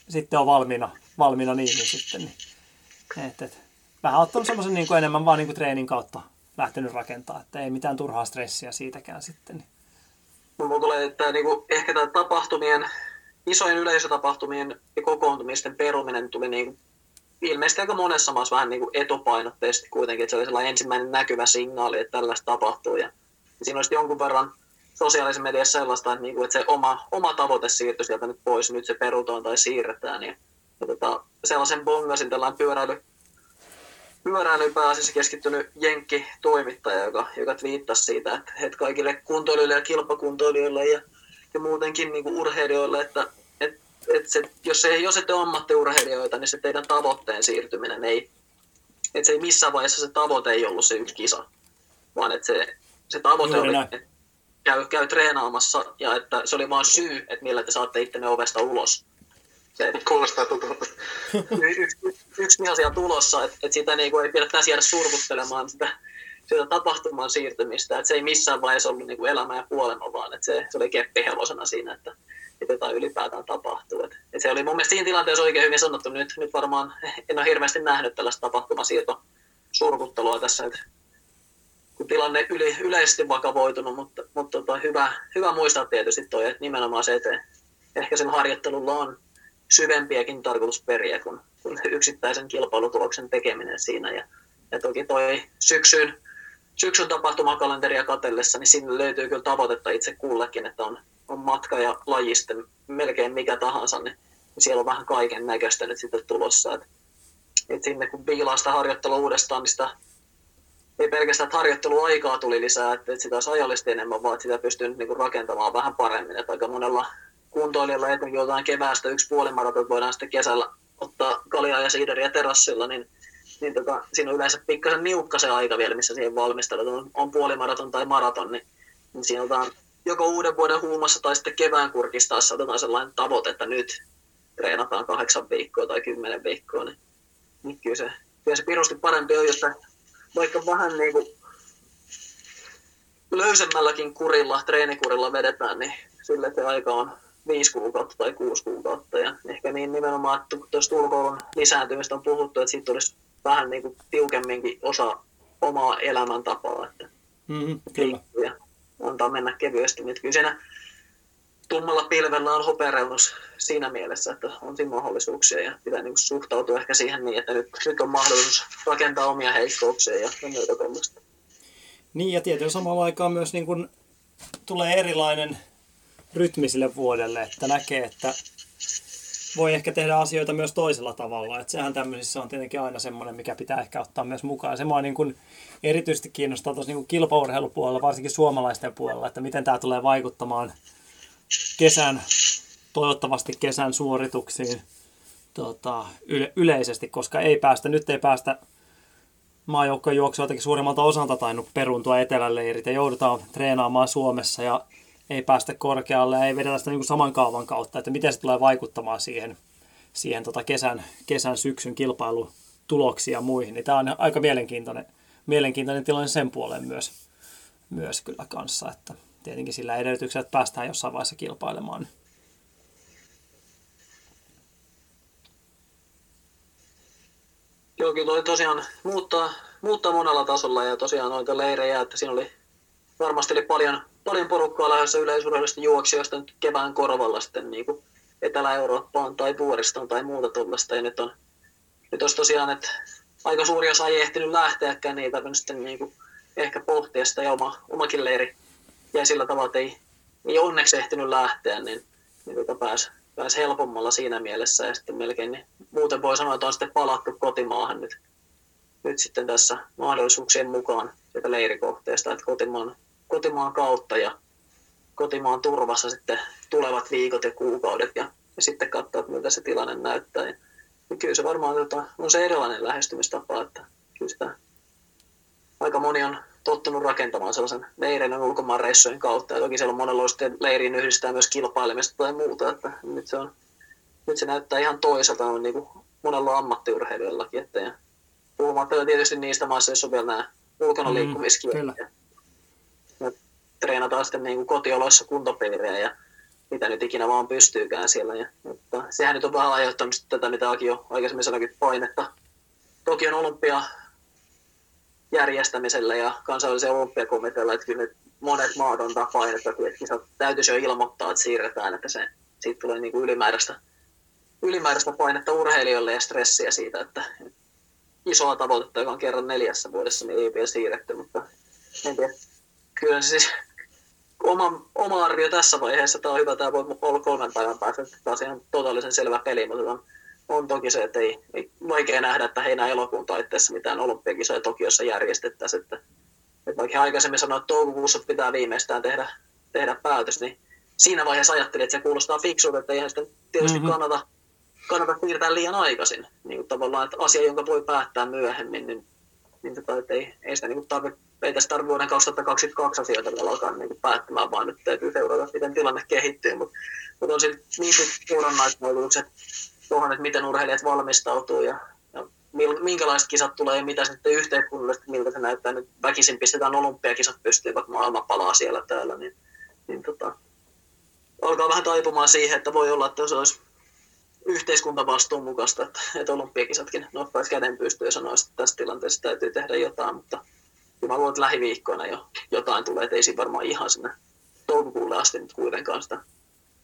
sitten on valmiina, valmiina niihin sitten. Niin, et, et, vähän ottanut semmoisen niin enemmän vaan niin kuin treenin kautta lähtenyt rakentaa, että ei mitään turhaa stressiä siitäkään sitten. Mulla tulee, että niin kuin, ehkä tämä tapahtumien, isojen yleisötapahtumien ja kokoontumisten peruminen tuli niin kuin, ilmeisesti aika monessa maassa vähän niin kuin etupainotteisesti kuitenkin, että se oli sellainen ensimmäinen näkyvä signaali, että tällaista tapahtuu. Ja, siinä olisi jonkun verran sosiaalisessa mediassa sellaista, että, niin kuin, että se oma, oma tavoite siirtyi sieltä nyt pois, nyt se perutaan tai siirretään. Ja, ja tota, sellaisen bongasin tällainen pyöräily, pyöräilyyn pääasiassa keskittynyt Jenkki-toimittaja, joka, joka twiittasi siitä, että, että kaikille kuntoilijoille ja kilpakuntoilijoille ja, ja muutenkin niin kuin urheilijoille, että, että, että se, jos, ei, jos ette ole ammattiurheilijoita, niin se teidän tavoitteen siirtyminen ei, että se ei missään vaiheessa se tavoite ei ollut se yksi kisa, vaan että se, se tavoite Juuri oli, näin. että käy, käy treenaamassa ja että se oli vain syy, että millä te saatte ittenne ovesta ulos. Se, Kuulostaa tutulta. yksi, yksi, asia tulossa, että, että sitä niin kuin ei pidä tässä jäädä surkuttelemaan sitä, sitä tapahtuman siirtymistä, että se ei missään vaiheessa ollut niin kuin elämä ja kuolema, vaan että se, se oli keppihevosena siinä, että, että jotain ylipäätään tapahtuu. Että, että se oli mun mielestä siinä tilanteessa oikein hyvin sanottu. Nyt, nyt varmaan en ole hirveästi nähnyt tällaista tapahtumasiirto surkuttelua tässä, että kun tilanne yli, yleisesti vakavoitunut, mutta, mutta tota, hyvä, hyvä muistaa tietysti toi, että nimenomaan se, että ehkä sen harjoittelulla on syvempiäkin tarkoitusperiä kuin, yksittäisen kilpailutuloksen tekeminen siinä. Ja, ja toki toi syksyn, syksyn tapahtumakalenteria katellessa, niin sinne löytyy kyllä tavoitetta itse kullekin, että on, on matka ja laji sitten melkein mikä tahansa, niin siellä on vähän kaiken näköistä nyt sitten tulossa. Et, et sinne kun viilaa sitä harjoittelua uudestaan, niin sitä ei pelkästään, että harjoitteluaikaa tuli lisää, että, että sitä olisi ajallisesti enemmän, vaan että sitä pystyy nyt niin rakentamaan vähän paremmin. Että aika monella kuntoilijalla etenkin jotain keväästä yksi puolimaraton voidaan sitten kesällä ottaa kaljaa ja siideriä terassilla, niin, niin tota, siinä on yleensä pikkasen niukka se aika vielä, missä siihen valmistautuu. On, on puolimaraton tai maraton, niin, niin siinä otetaan joko uuden vuoden huumassa tai sitten kevään kurkistaessa otetaan sellainen tavoite, että nyt treenataan kahdeksan viikkoa tai kymmenen viikkoa, niin, niin kyllä se, kyllä se pirusti parempi on, jos vaikka vähän niin kuin löysemmälläkin kurilla, treenikurilla vedetään, niin sille se aika on viisi kuukautta tai kuusi kuukautta. Ja ehkä niin nimenomaan, että kun tuosta ulkoilun lisääntymistä on puhuttu, että siitä tulisi vähän niin kuin tiukemminkin osa omaa elämäntapaa. Että Mm, kyllä. ja antaa mennä kevyesti. Nyt kyllä siinä tummalla pilvellä on hopeareunus siinä mielessä, että on siinä mahdollisuuksia ja pitää niin kuin suhtautua ehkä siihen niin, että nyt, nyt on mahdollisuus rakentaa omia heikkouksia ja muuta tämmöistä. Niin ja tietysti samalla aikaan myös niin kun tulee erilainen rytmi sille vuodelle, että näkee, että voi ehkä tehdä asioita myös toisella tavalla. Että sehän tämmöisissä on tietenkin aina semmoinen, mikä pitää ehkä ottaa myös mukaan. Se mua niin kun erityisesti kiinnostaa tuossa niin kilpaurheilupuolella, varsinkin suomalaisten puolella, että miten tämä tulee vaikuttamaan kesän, toivottavasti kesän suorituksiin tota, yle, yleisesti, koska ei päästä, nyt ei päästä maajoukkojen juoksua jotenkin suurimmalta osalta tainnut peruntua eteläleirit ja joudutaan treenaamaan Suomessa ja ei päästä korkealle ei vedetä sitä niin saman kaavan kautta, että miten se tulee vaikuttamaan siihen, siihen tota kesän, kesän, syksyn kilpailutuloksiin ja muihin. Niin tämä on aika mielenkiintoinen, mielenkiintoinen tilanne sen puoleen myös, myös kyllä kanssa, että tietenkin sillä edellytyksellä, että päästään jossain vaiheessa kilpailemaan. Joo, kyllä toi tosiaan muuttaa, muuttaa monella tasolla ja tosiaan noita leirejä, että siinä oli varmasti oli paljon, paljon porukkaa lähdössä yleisurheilusta juoksijoista nyt kevään korvalla sitten niin kuin Etelä-Eurooppaan tai vuoristoon tai muuta tuollaista. Ja nyt on, nyt olisi tosiaan, että aika suuri osa ei ehtinyt lähteäkään, niin ei sitten niin kuin ehkä pohtia sitä. Ja oma, omakin leiri jäi sillä tavalla, että ei, ei onneksi ehtinyt lähteä, niin, niin tota pääsi, pääsi helpommalla siinä mielessä. Ja sitten melkein niin muuten voi sanoa, että on sitten palattu kotimaahan nyt, nyt sitten tässä mahdollisuuksien mukaan sieltä leirikohteesta, että kotimaan, kotimaan kautta ja kotimaan turvassa sitten tulevat viikot ja kuukaudet ja, ja sitten katsoa, että miltä se tilanne näyttää. Ja, ja kyllä se varmaan tota, on se erilainen lähestymistapa, että kyllä sitä aika moni on, tottunut rakentamaan sellaisen leirin ulkomaan reissujen kautta. Ja toki siellä on monenlaista leiriin yhdistää myös kilpailemista tai muuta, että nyt se, on, nyt se näyttää ihan toiselta on niin kuin monella ammattiurheilijallakin. Että, ja puhumatta tietysti niistä maissa, joissa on vielä nämä ulkona mm, liikkumiskielot. Ja, ja treenataan sitten niin kuin kotioloissa kuntopiirejä ja mitä nyt ikinä vaan pystyykään siellä. Ja, mutta sehän nyt on vähän aiheuttanut tätä, mitä Aki jo aikaisemmin sanoikin, painetta Tokion olympia järjestämisellä ja kansainvälisen olympiakomitealla, että kyllä monet maat on painetta, että täytyisi jo ilmoittaa, että siirretään, että se, siitä tulee niin kuin ylimääräistä, ylimääräistä painetta urheilijoille ja stressiä siitä, että isoa tavoitetta, joka on kerran neljässä vuodessa, niin ei vielä siirretty, mutta en tiedä. Kyllä siis oma, oma arvio tässä vaiheessa, tämä on hyvä, tämä voi olla kolmen päivän päästä, taas ihan totaalisen selvä peli, mutta on, on toki se, että ei, ei vaikea nähdä, että heinä elokuun taitteessa mitään olympiakisoja Tokiossa järjestettäisiin, että, että vaikka aikaisemmin sanoin, että toukokuussa pitää viimeistään tehdä, tehdä päätös, niin siinä vaiheessa ajattelin, että se kuulostaa fiksulta, että eihän sitten tietysti mm-hmm. kannata, kannata siirtää liian aikaisin. Niin kuin tavallaan, että asia, jonka voi päättää myöhemmin, niin, niin tota, että ei, ei sitä niin tarvitse ei tässä tarvitse vuoden 2022 asioita vielä alkaa niin päättämään, vaan nyt täytyy seurata, miten tilanne kehittyy. Mutta mut on siinä niin seurannaisvaikutukset tuohon, että miten urheilijat valmistautuu ja, ja minkälaiset kisat tulee ja mitä sitten yhteiskunnallisesti, miltä se näyttää. Nyt väkisin pistetään olympiakisat pystyy, vaikka maailma palaa siellä täällä, niin, niin tota, alkaa vähän taipumaan siihen, että voi olla, että se olisi yhteiskuntavastuun mukaista, että, että olympiakisatkin nostaisi käden pystyyn ja sanoisi, että tässä tilanteessa täytyy tehdä jotain, mutta mä luulen, että lähiviikkoina jo jotain tulee, että ei siinä varmaan ihan sinne toukokuulle asti nyt kuitenkaan sitä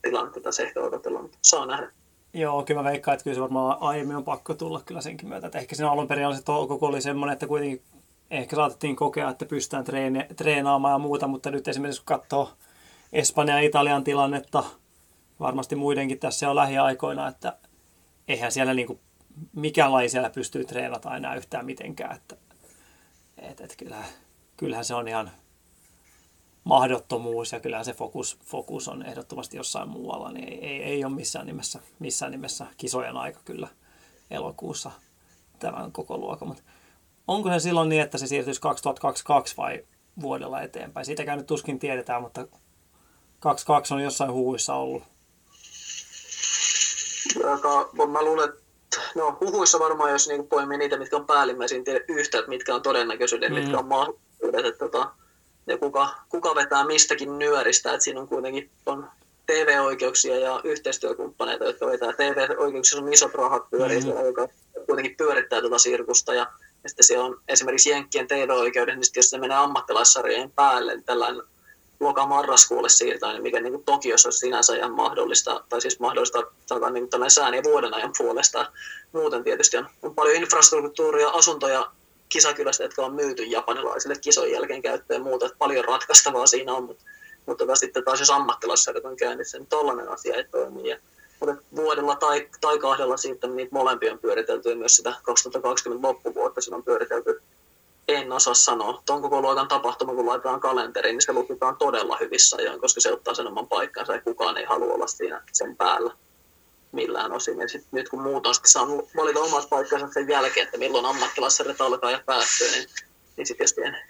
tilannetta tässä ehkä odotella, mutta saa nähdä. Joo, kyllä mä veikkaan, että kyllä se varmaan aiemmin on pakko tulla kyllä senkin myötä. Että ehkä siinä alun perin se toukokuu oli semmoinen, että kuitenkin ehkä saatettiin kokea, että pystytään treeni, treenaamaan ja muuta, mutta nyt esimerkiksi kun katsoo Espanjan ja Italian tilannetta, varmasti muidenkin tässä on lähiaikoina, että eihän siellä niin kuin, mikään laji siellä pystyy treenata enää yhtään mitenkään. Että et, et kyllähän, kyllähän se on ihan mahdottomuus ja kyllähän se fokus, fokus on ehdottomasti jossain muualla, niin ei, ei, ei ole missään nimessä, missään nimessä kisojen aika kyllä elokuussa tämän koko luokan. Mutta onko se silloin niin, että se siirtyisi 2022 vai vuodella eteenpäin? Siitäkään nyt tuskin tiedetään, mutta 22 on jossain huuissa ollut. Aika, mä luulen, että no huhuissa varmaan, jos niin poimii niitä, mitkä on päällimmäisiä, tiedä yhtä, että mitkä on todennäköisyyden, mm. mitkä on mahdollisuudet, että tota, ja kuka, kuka vetää mistäkin nyöristä, että siinä on kuitenkin on TV-oikeuksia ja yhteistyökumppaneita, jotka vetää TV-oikeuksia, on isot rahat pyörii mm-hmm. joka kuitenkin pyörittää tuota sirkusta ja, ja sitten siellä on esimerkiksi Jenkkien TV-oikeudet, niin sitten jos se menee ammattilaissarjojen päälle, niin tällainen luokaa marraskuulle siirtää, niin mikä niin kuin Tokiossa olisi sinänsä ihan mahdollista, tai siis mahdollista sanotaan niin tällainen sään ja vuoden ajan puolesta. Muuten tietysti on, on paljon infrastruktuuria, asuntoja kisakylästä, jotka on myyty japanilaisille kisojen jälkeen käyttöön ja muuta, että paljon ratkaistavaa siinä on, mutta, mutta sitten taas jos ammattilaissarjat on käynnissä, niin tollainen asia ei toimi. Ja, mutta vuodella tai, tai kahdella siitä niitä molempia on pyöritelty myös sitä 2020 loppuvuotta, siinä on pyöritelty en osaa sanoa. Tuon koko luokan tapahtuma, kun laitetaan kalenteriin, niin se lukitaan todella hyvissä ajoin, koska se ottaa sen oman paikkansa ja kukaan ei halua olla siinä sen päällä millään osin. Ja sit nyt kun muut on sitten saanut valita omat paikkansa sen jälkeen, että milloin ammattilaissaret alkaa ja päättyy, niin, niin sitten tietysti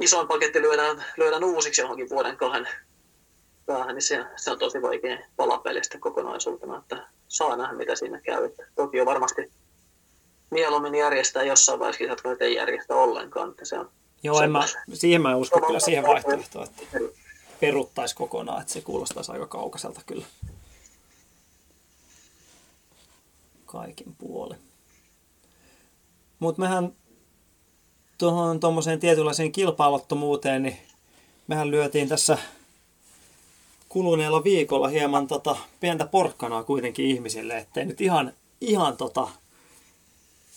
isoin paketti lyödään, lyödään uusiksi johonkin vuoden kahden päähän, niin se, se on tosi vaikea palapelistä kokonaisuutena, että saa nähdä mitä siinä käy. Toki on varmasti mieluummin järjestää jossain vaiheessa kisat, kun ei järjestä ollenkaan. Että se on Joo, en mä, siihen mä usko kyllä siihen vaihtoehtoon, että peruttaisi kokonaan, että se kuulostaisi aika kaukaiselta kyllä. Kaikin puolin. Mutta mehän tuohon tuommoiseen tietynlaiseen kilpailuttomuuteen, niin mehän lyötiin tässä kuluneella viikolla hieman tota, pientä porkkanaa kuitenkin ihmisille, ettei nyt ihan, ihan tota,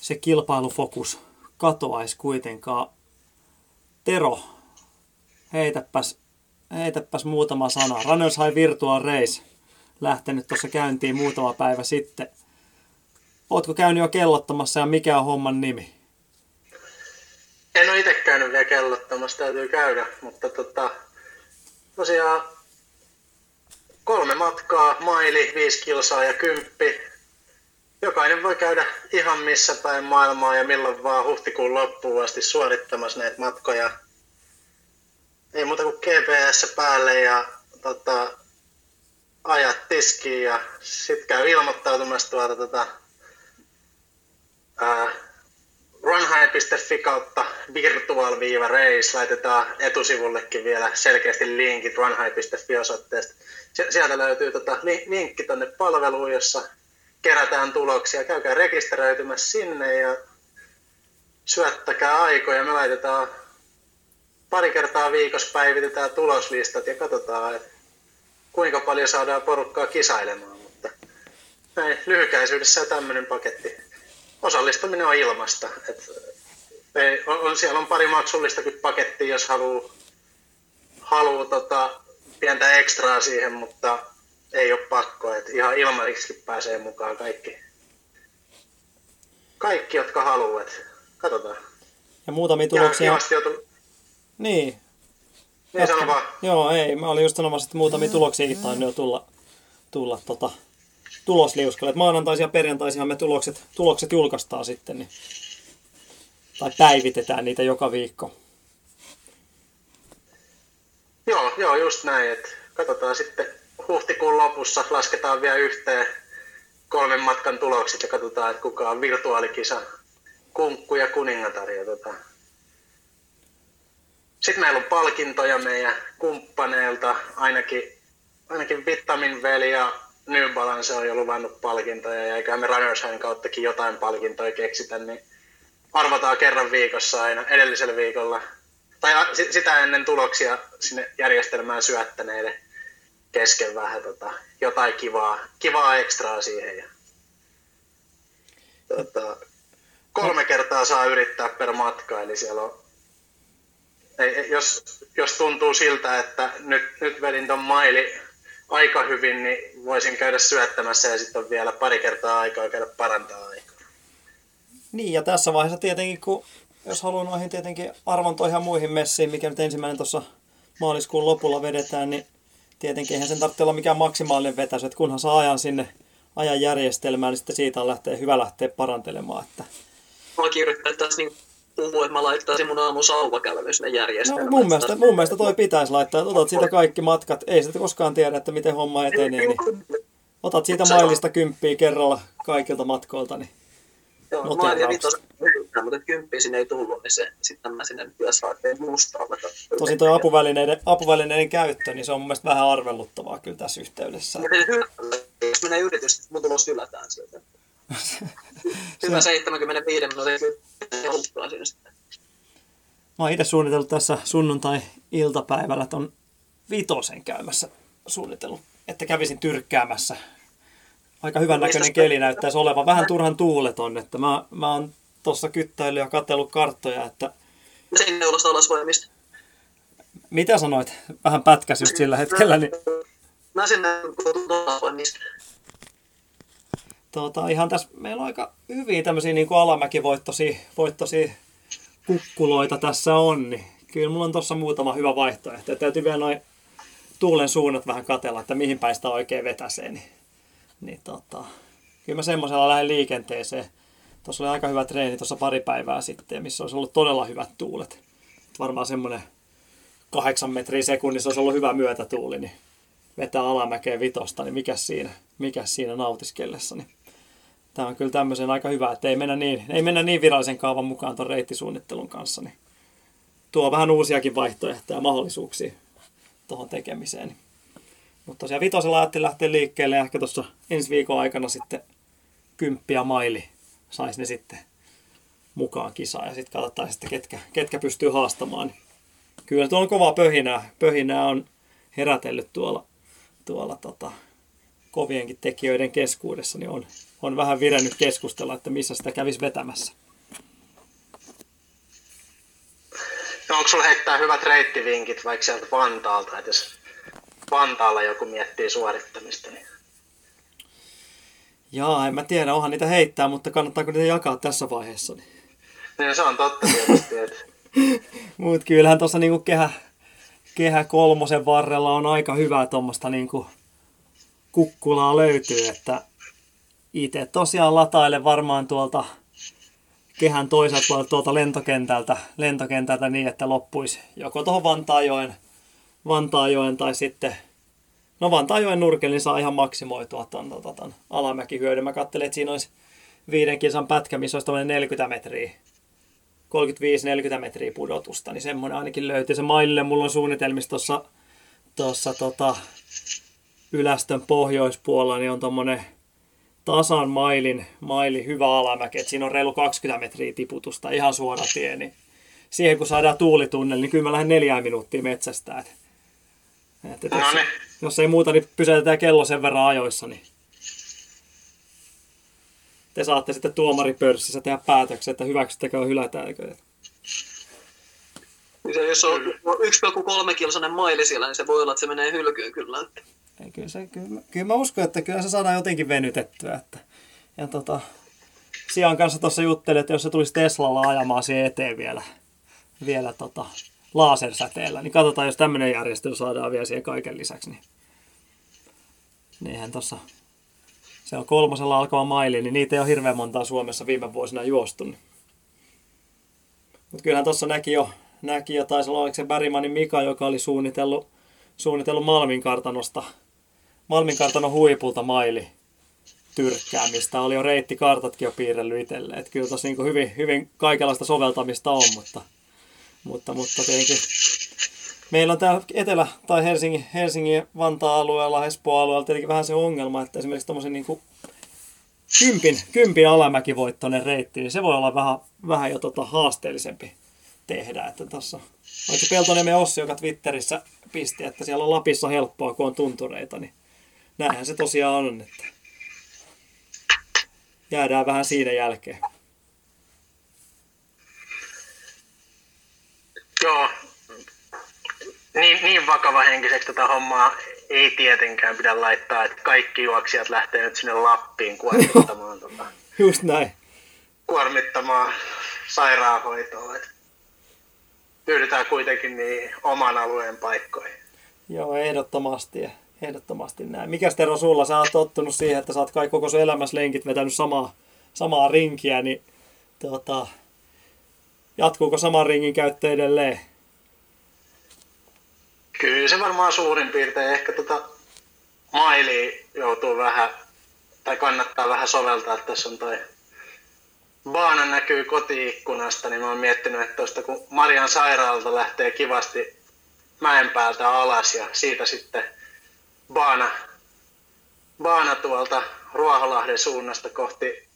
se kilpailufokus katoaisi kuitenkaan. Tero, heitäpäs, heitäpäs muutama sana. Runners High Virtual Race lähtenyt tuossa käyntiin muutama päivä sitten. Ootko käynyt jo kellottamassa ja mikä on homman nimi? En ole itse käynyt vielä kellottamassa, täytyy käydä, mutta tota, tosiaan kolme matkaa, maili, viisi kilsaa ja kymppi jokainen voi käydä ihan missä päin maailmaa ja milloin vaan huhtikuun loppuun asti suorittamassa näitä matkoja. Ei muuta kuin GPS päälle ja tota, ajat tiskiin ja sitten käy ilmoittautumassa tuolta tota, ää, runhigh.fi kautta virtual-race laitetaan etusivullekin vielä selkeästi linkit runhigh.fi osoitteesta. Sieltä löytyy tota, linkki tonne palveluun, jossa kerätään tuloksia. Käykää rekisteröitymässä sinne ja syöttäkää aikoja. Me laitetaan pari kertaa viikossa päivitetään tuloslistat ja katsotaan, että kuinka paljon saadaan porukkaa kisailemaan. Mutta näin lyhykäisyydessä tämmöinen paketti. Osallistuminen on ilmasta. Et, ei, on, siellä on pari maksullistakin pakettia, jos haluaa haluu, tota, pientä ekstraa siihen, mutta ei ole pakko. Et ihan ilmaiseksi pääsee mukaan kaikki. Kaikki, jotka haluavat. Katsotaan. Ja muutamia tuloksia. Ja, niin. Niin sano vaan. Joo, ei. Mä olin just sanomassa, että muutamia tuloksia tainnut jo tulla, tulla tota, tulosliuskalle. Maanantaisia ja perjantaisia me tulokset, tulokset julkaistaan sitten. Niin, tai päivitetään niitä joka viikko. Joo, joo, just näin. Että katsotaan sitten huhtikuun lopussa, lasketaan vielä yhteen kolmen matkan tulokset ja katsotaan, että kuka on virtuaalikisa kunkku ja kuningatar. Ja tota. Sitten meillä on palkintoja meidän kumppaneilta, ainakin, ainakin Vitamin Veli ja New Balance on jo luvannut palkintoja ja eiköhän me Runners Highin kauttakin jotain palkintoja keksitä, niin arvataan kerran viikossa aina edellisellä viikolla. Tai sitä ennen tuloksia sinne järjestelmään syöttäneille kesken vähän tota, jotain kivaa, kivaa ekstraa siihen. Ja, tota, kolme kertaa saa yrittää per matka, eli siellä on ei, jos, jos tuntuu siltä, että nyt, nyt vedin ton maili aika hyvin, niin voisin käydä syöttämässä ja sitten on vielä pari kertaa aikaa käydä parantaa aikaa. Niin, ja tässä vaiheessa tietenkin, kun jos haluaa noihin tietenkin arvontoihin ja muihin messiin, mikä nyt ensimmäinen tuossa maaliskuun lopulla vedetään, niin tietenkin eihän sen tarvitse olla mikään maksimaalinen vetäisy, että kunhan saa ajan sinne ajan järjestelmään, niin sitten siitä on lähtee, hyvä lähteä parantelemaan. Että... Mäkin yrittää tässä niin puhua, että mä laittaisin mun aamun sauvakävelyn sinne järjestelmään. No, mun, mielestä, mun mielestä toi pitäisi laittaa, että otat siitä kaikki matkat, ei sitä koskaan tiedä, että miten homma etenee, niin otat siitä mailista kymppiä kerralla kaikilta matkoilta, niin Joo, mä olin vitos mutta kymppiä sinne ei tullut, niin se, sitten mä sinne työsraatteen mustalla. Tosin tuo apuvälineiden, apuvälineiden käyttö, niin se on mun mielestä vähän arveluttavaa kyllä tässä yhteydessä. Jos menee yritys, niin mun tulos hylätään sieltä. Hyvä 75 minuutin hulppua siinä sitten. Mä oon itse suunnitellut tässä sunnuntai-iltapäivällä ton vitosen käymässä suunnitellut, että kävisin tyrkkäämässä. Aika hyvän no, näköinen keli näyttäisi olevan. Vähän turhan tuuleton, että mä, mä oon tuossa kyttäillyt ja katsellut karttoja, että... Sinne ulos alasvoimista. Mitä sanoit? Vähän pätkäs just sillä hetkellä. Niin... Mä sinne alasvoimista tuota, ihan tässä meillä on aika hyviä tämmöisiä niin alamäkivoittoisia voittosia kukkuloita tässä on, niin kyllä mulla on tuossa muutama hyvä vaihtoehto. Täytyy vielä noin tuulen suunnat vähän katella, että mihin päin sitä oikein vetäsee. Niin, niin tota, kyllä mä semmoisella lähden liikenteeseen. Tuossa oli aika hyvä treeni tuossa pari päivää sitten, missä olisi ollut todella hyvät tuulet. Varmaan semmoinen kahdeksan metriä sekunnissa olisi ollut hyvä myötätuuli, niin vetää alamäkeen vitosta, niin mikä siinä, mikä siinä nautiskellessa. Niin tämä on kyllä tämmöisen aika hyvä, että ei mennä niin, ei mennä niin virallisen kaavan mukaan tuon reittisuunnittelun kanssa. Niin tuo vähän uusiakin vaihtoehtoja ja mahdollisuuksia tuohon tekemiseen. Mutta tosiaan vitosella ajattelin lähteä liikkeelle ja ehkä tuossa ensi viikon aikana sitten kymppi ja maili saisi ne sitten mukaan kisaan ja sitten katsotaan sitten ketkä, ketkä pystyy haastamaan. Niin kyllä tuolla on kovaa pöhinää. Pöhinää on herätellyt tuolla, tuolla tota, kovienkin tekijöiden keskuudessa, niin on, on vähän virennyt keskustella, että missä sitä kävisi vetämässä. No onko sulla heittää hyvät reittivinkit vaikka sieltä Vantaalta, että jos Vantaalla joku miettii suorittamista, niin... Jaa, en mä tiedä, onhan niitä heittää, mutta kannattaako niitä jakaa tässä vaiheessa? Niin, niin se on totta tietysti, että... Mut kyllähän tuossa niinku kehä, kehä kolmosen varrella on aika hyvää tuommoista niinku kukkulaa löytyy, että itse tosiaan latailen varmaan tuolta kehän toiselta puolelta tuolta lentokentältä, lentokentältä niin, että loppuisi joko tuohon Vantaajoen, Vantaajoen tai sitten No Vantaajoen nurkelle niin saa ihan maksimoitua tuon, tuon, tuon alamäkihyödyn. Mä katselin, että siinä olisi viiden kilsan pätkä, missä olisi 40 metriä 35-40 metriä pudotusta, niin semmoinen ainakin löytyy. Se mailille mulla on suunnitelmissa tuossa, tuossa tota, ylästön pohjoispuolella, niin on tuommoinen tasan mailin, maili hyvä alamäki, että siinä on reilu 20 metriä tiputusta, ihan suora tie, niin siihen kun saadaan tuulitunneli, niin kyllä mä lähden neljään minuuttia metsästä. Et, et, et jos, jos, ei muuta, niin pysäytetään kello sen verran ajoissa, niin te saatte sitten tuomaripörssissä tehdä päätöksen, että hyväksyttekö vai hylätäänkö. Se, jos on 1,3 kilsainen maili siellä, niin se voi olla, että se menee hylkyyn kyllä. Ei, kyllä, se, kyllä, kyllä mä uskon, että kyllä se saadaan jotenkin venytettyä. Että, ja tota, Sian kanssa tuossa juttelin, että jos se tulisi Teslalla ajamaan siihen eteen vielä, vielä tota, lasersäteellä, niin katsotaan, jos tämmöinen järjestely saadaan vielä siihen kaiken lisäksi, niin niinhän tuossa se on kolmosella alkava maili, niin niitä ei ole hirveän montaa Suomessa viime vuosina juostu. Niin. Mutta kyllähän tuossa näki jo, näki jo, taisi olla se Bergmanin Mika, joka oli suunnitellut, suunnitellut Malmin kartanosta, Malmin kartanon huipulta maili tyrkkäämistä. Oli jo reittikartatkin jo piirrellyt itselle. Että kyllä tosi niin hyvin, hyvin kaikenlaista soveltamista on, mutta, mutta, mutta tietenkin meillä on täällä Etelä- tai Helsingin, Helsingin Vantaa-alueella, Espoo-alueella tietenkin vähän se ongelma, että esimerkiksi tuommoisen niin kympin, kympin alamäkivoittoinen reitti, niin se voi olla vähän, vähän jo tota haasteellisempi tehdä. Että tässä, vaikka Peltoniemen Ossi, joka Twitterissä pisti, että siellä on Lapissa helppoa, kun on tuntureita, niin näinhän se tosiaan on, että jäädään vähän siinä jälkeen. Joo, niin, niin vakava henkiseksi tätä hommaa ei tietenkään pidä laittaa, että kaikki juoksijat lähtee nyt sinne Lappiin kuormittamaan, tota, Just näin. kuormittamaan sairaanhoitoa. Et pyydetään kuitenkin niin oman alueen paikkoihin. Joo, ehdottomasti. Ehdottomasti näin. Mikäs Tero sulla? Sä oot tottunut siihen, että sä oot kai koko sun elämässä lenkit vetänyt samaa, samaa rinkiä, niin tota, jatkuuko saman ringin käyttö edelleen? Kyllä se varmaan suurin piirtein ehkä tota maili joutuu vähän, tai kannattaa vähän soveltaa. Tässä on toi Baana näkyy kotiikkunasta, niin mä oon miettinyt, että tuosta kun Marian sairaalta lähtee kivasti mäen päältä alas ja siitä sitten Baana, Baana tuolta Ruoholahden suunnasta kohti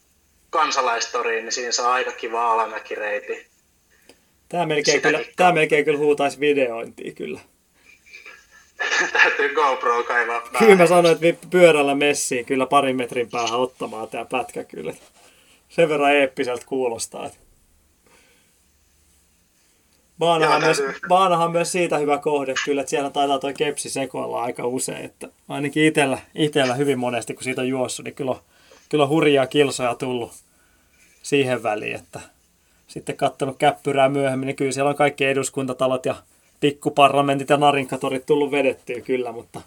kansalaistoriin, niin siinä saa aika kiva alamäkireiti. Tämä melkein, kyllä, tämä melkein kyllä huutaisi videointia kyllä. Täytyy GoPro kaivaa päälle. Kyllä mä sanoin, että pyörällä messiin kyllä parin metrin päähän ottamaan tämä pätkä kyllä. Sen verran eeppiseltä kuulostaa. Baanahan, myös, Baanahan myös siitä hyvä kohde kyllä, että siellä taitaa toi kepsi sekoilla aika usein. Että ainakin itellä, itellä hyvin monesti, kun siitä on juossut, niin kyllä on, kyllä on hurjaa kilsoja tullut siihen väliin. Että sitten kattonut käppyrää myöhemmin, niin kyllä siellä on kaikki eduskuntatalot ja pikkuparlamentit ja narinkatorit tullut vedettyä kyllä, mutta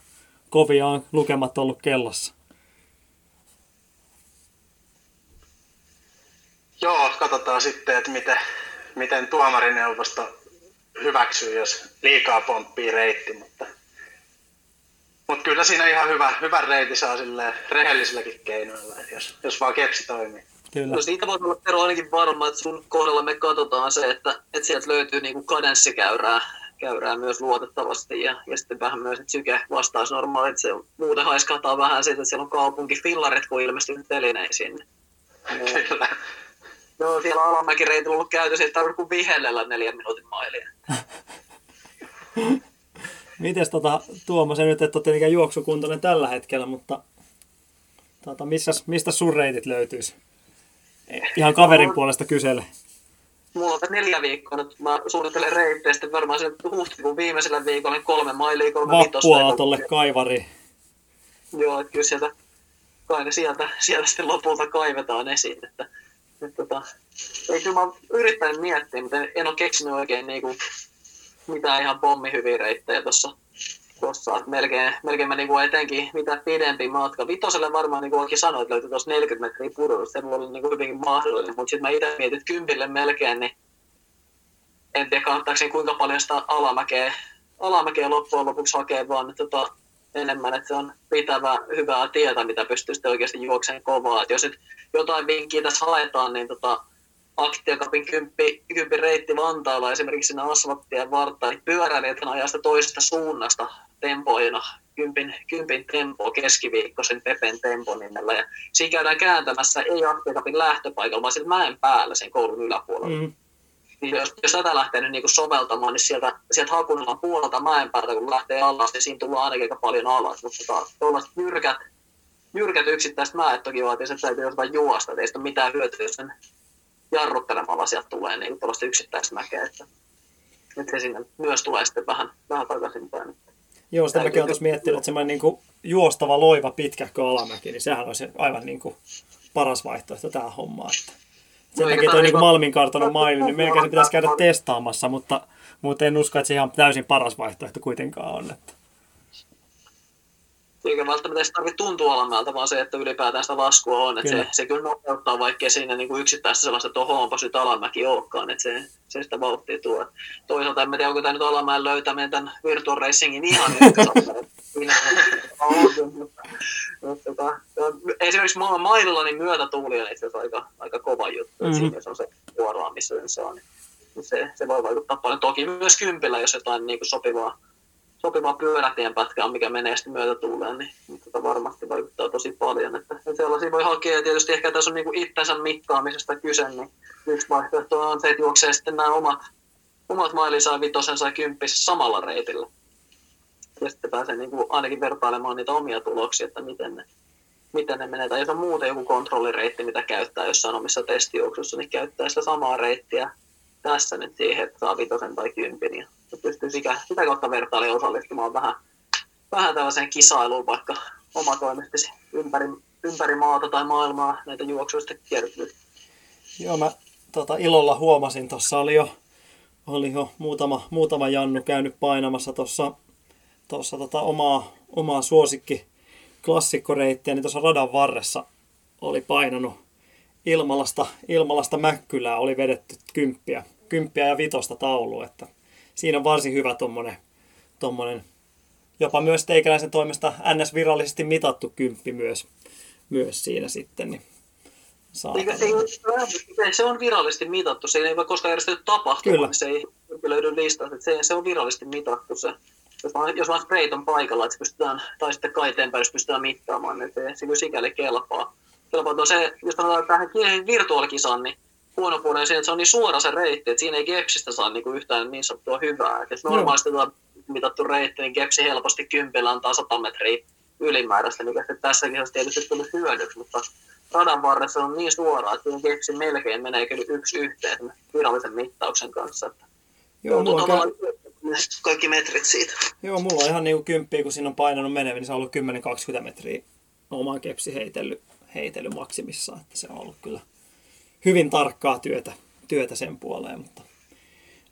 kovia on lukemat ollut kellossa. Joo, katsotaan sitten, että miten, miten tuomarineuvosto hyväksyy, jos liikaa pomppii reitti, mutta, mutta kyllä siinä ihan hyvä, hyvä reitti saa rehellisilläkin keinoilla, jos, jos vaan kepsi toimii. Kyllä. No siitä voisi olla Tero ainakin varma, että sun kohdalla me katsotaan se, että, että sieltä löytyy niin kadenssikäyrää käyrää myös luotettavasti ja, ja sitten vähän myös, että syke vastaisi normaali, että se muuten haiskahtaa vähän siitä, että siellä on kaupunkifillarit, kun ilmestyy telineisiin. Kyllä. No siellä alamäkireitillä on ollut käytössä, että tarvitse kuin vihellellä neljän minuutin mailia. Mites tota, Tuomo, se nyt et ole tietenkään juoksukuntoinen tällä hetkellä, mutta tota, missä, mistä sun reitit löytyisi? Ihan kaverin puolesta kysele. Mulla on neljä viikkoa nyt, mä suunnittelen reittejä sitten varmaan sen huhtikuun viimeisellä viikolla niin kolme mailia, kolme Vappuaatolle kaivari. Joo, että kyllä sieltä, kai sieltä, sieltä sitten lopulta kaivetaan esiin, että, että tota, ei kyllä mä yrittänyt miettiä, mutta en ole keksinyt oikein niin kuin, mitään ihan pommihyviä reittejä tuossa Että melkein, melkein mä niinku etenkin mitä pidempi matka. Vitoselle varmaan niin kuin oikein sanoit, että löytyi tuossa 40 metriä pudotusta, se voi olla niin kuin hyvinkin mahdollinen, mutta sitten mä itse mietin, että kympille melkein, niin en tiedä kannattaako kuinka paljon sitä alamäkeä, alamäkeä loppujen lopuksi hakea, vaan tota, enemmän, että se on pitävä hyvää tietä, mitä pystyy sitten oikeasti juokseen kovaa. Et jos nyt jotain vinkkiä tässä haetaan, niin tota, Aktiakapin kymppi, kymppi reitti Vantaalla esimerkiksi siinä asfalttien vartta, niin pyöräilijät ajaa sitä toisesta suunnasta tempoina, kympin, kympin tempo keskiviikkoisen Pepen tempo nimellä. Ja siinä käydään kääntämässä ei Aktiakapin lähtöpaikalla, vaan sitten mäen päällä sen koulun yläpuolella. Mm niin jos, jos tätä lähtee nyt niin soveltamaan, niin sieltä, sieltä Hakunalan puolelta mäen päältä, kun lähtee alas, niin siinä tullaan ainakin aika paljon alas. Mutta tota, tuollaiset jyrkät, jyrkät yksittäiset mäet toki vaatii, että täytyy jostain juosta, että ei sitä ole mitään hyötyä, jos sen jarruttelemalla sieltä tulee niin tuollaista yksittäistä mäkeä. Että, että se sinne myös tulee sitten vähän, vähän takaisinpäin. Joo, sitä mäkin olen tuossa miettinyt, että semmoinen niin kuin juostava loiva pitkähkö alamäki, niin sehän olisi aivan niin kuin paras vaihtoehto tähän hommaan. Että sen no, takia tuo niin Malmin kartanon maili, niin melkein se pitäisi käydä testaamassa, mutta, mutta en usko, että se ihan täysin paras vaihtoehto kuitenkaan on. Että. Eikä välttämättä edes tarvitse tuntua alamäältä, vaan se, että ylipäätään sitä laskua on. Että kyllä. se, se kyllä nopeuttaa, vaikka siinä niin kuin yksittäistä sellaista, että onpa nyt alamäki olekaan, että se, se sitä vauhtia tuo. Toisaalta en tiedä, onko tämä nyt alamäen löytäminen tämän Virtual Racingin ihan tota, esimerkiksi maan maililla niin myötätuuli on itse asiassa aika, aika kova juttu. Mm-hmm. Siinä se on se vuoroa, missä se on. Niin se, se voi vaikuttaa paljon. Toki myös kympillä, jos jotain niin kuin sopivaa, sopivaa pyörätienpätkää on, mikä menee sitten myötätuuleen, niin, niin tota varmasti vaikuttaa tosi paljon. Että, että sellaisia voi hakea, ja tietysti ehkä tässä on niin itsensä mittaamisesta kyse, niin yksi vaihtoehto on se, että juoksee sitten nämä omat, omat mailinsa ja vitosensa ja kymppisessä samalla reitillä ja sitten pääsee niin kuin ainakin vertailemaan niitä omia tuloksia, että miten ne, miten ne menee. Tai jos on muuten joku kontrollireitti, mitä käyttää jossain omissa testijuoksussa, niin käyttää sitä samaa reittiä tässä nyt siihen, että saa vitosen tai kympin. Ja pystyy sitä, sitä kautta vertailemaan osallistumaan vähän, vähän tällaiseen kisailuun, vaikka omatoimisesti ympäri, ympäri maata tai maailmaa näitä juoksuista kiertyy. Joo, mä tota, ilolla huomasin, tuossa oli jo, oli jo muutama, muutama Jannu käynyt painamassa tuossa tuossa tota omaa, omaa suosikki klassikkoreittiä, niin tuossa radan varressa oli painanut Ilmalasta, Ilmalasta Mäkkylää, oli vedetty kymppiä, kymppiä ja vitosta taulu, että siinä on varsin hyvä tuommoinen tommonen, jopa myös teikäläisen toimesta NS virallisesti mitattu kymppi myös, myös siinä sitten, niin Eikä, ei, se on virallisesti mitattu, se ei voi koskaan järjestetty tapahtuma, Kyllä. se ei löydy listasta, se, se on virallisesti mitattu se jos vaan, jos vaan sprayt on paikalla, että se pystytään, tai sitten kaiteen päällä pystytään mittaamaan, niin se, se kyllä sikäli kelpaa. kelpaa se, jos sanotaan tähän virtuaalikisaan, niin huono puoli on se, että se on niin suora se reitti, että siinä ei kepsistä saa niin kuin yhtään niin sanottua hyvää. Et jos normaalisti no. mitattu reitti, niin kepsi helposti kympillä antaa 100 metriä ylimääräistä, mikä sitten tässä kisassa tietysti tuli hyödyksi, mutta radan varressa on niin suora, että kepsi melkein menee kyllä yksi yhteen virallisen mittauksen kanssa. Että Joo, mulla on, kaikki metrit siitä. Joo, mulla on ihan niin kymppiä, kun siinä on painanut menevin, niin se on ollut 10-20 metriä omaa kepsi heitellyt, heitellyt maksimissaan. Että se on ollut kyllä hyvin tarkkaa työtä, työtä sen puoleen, mutta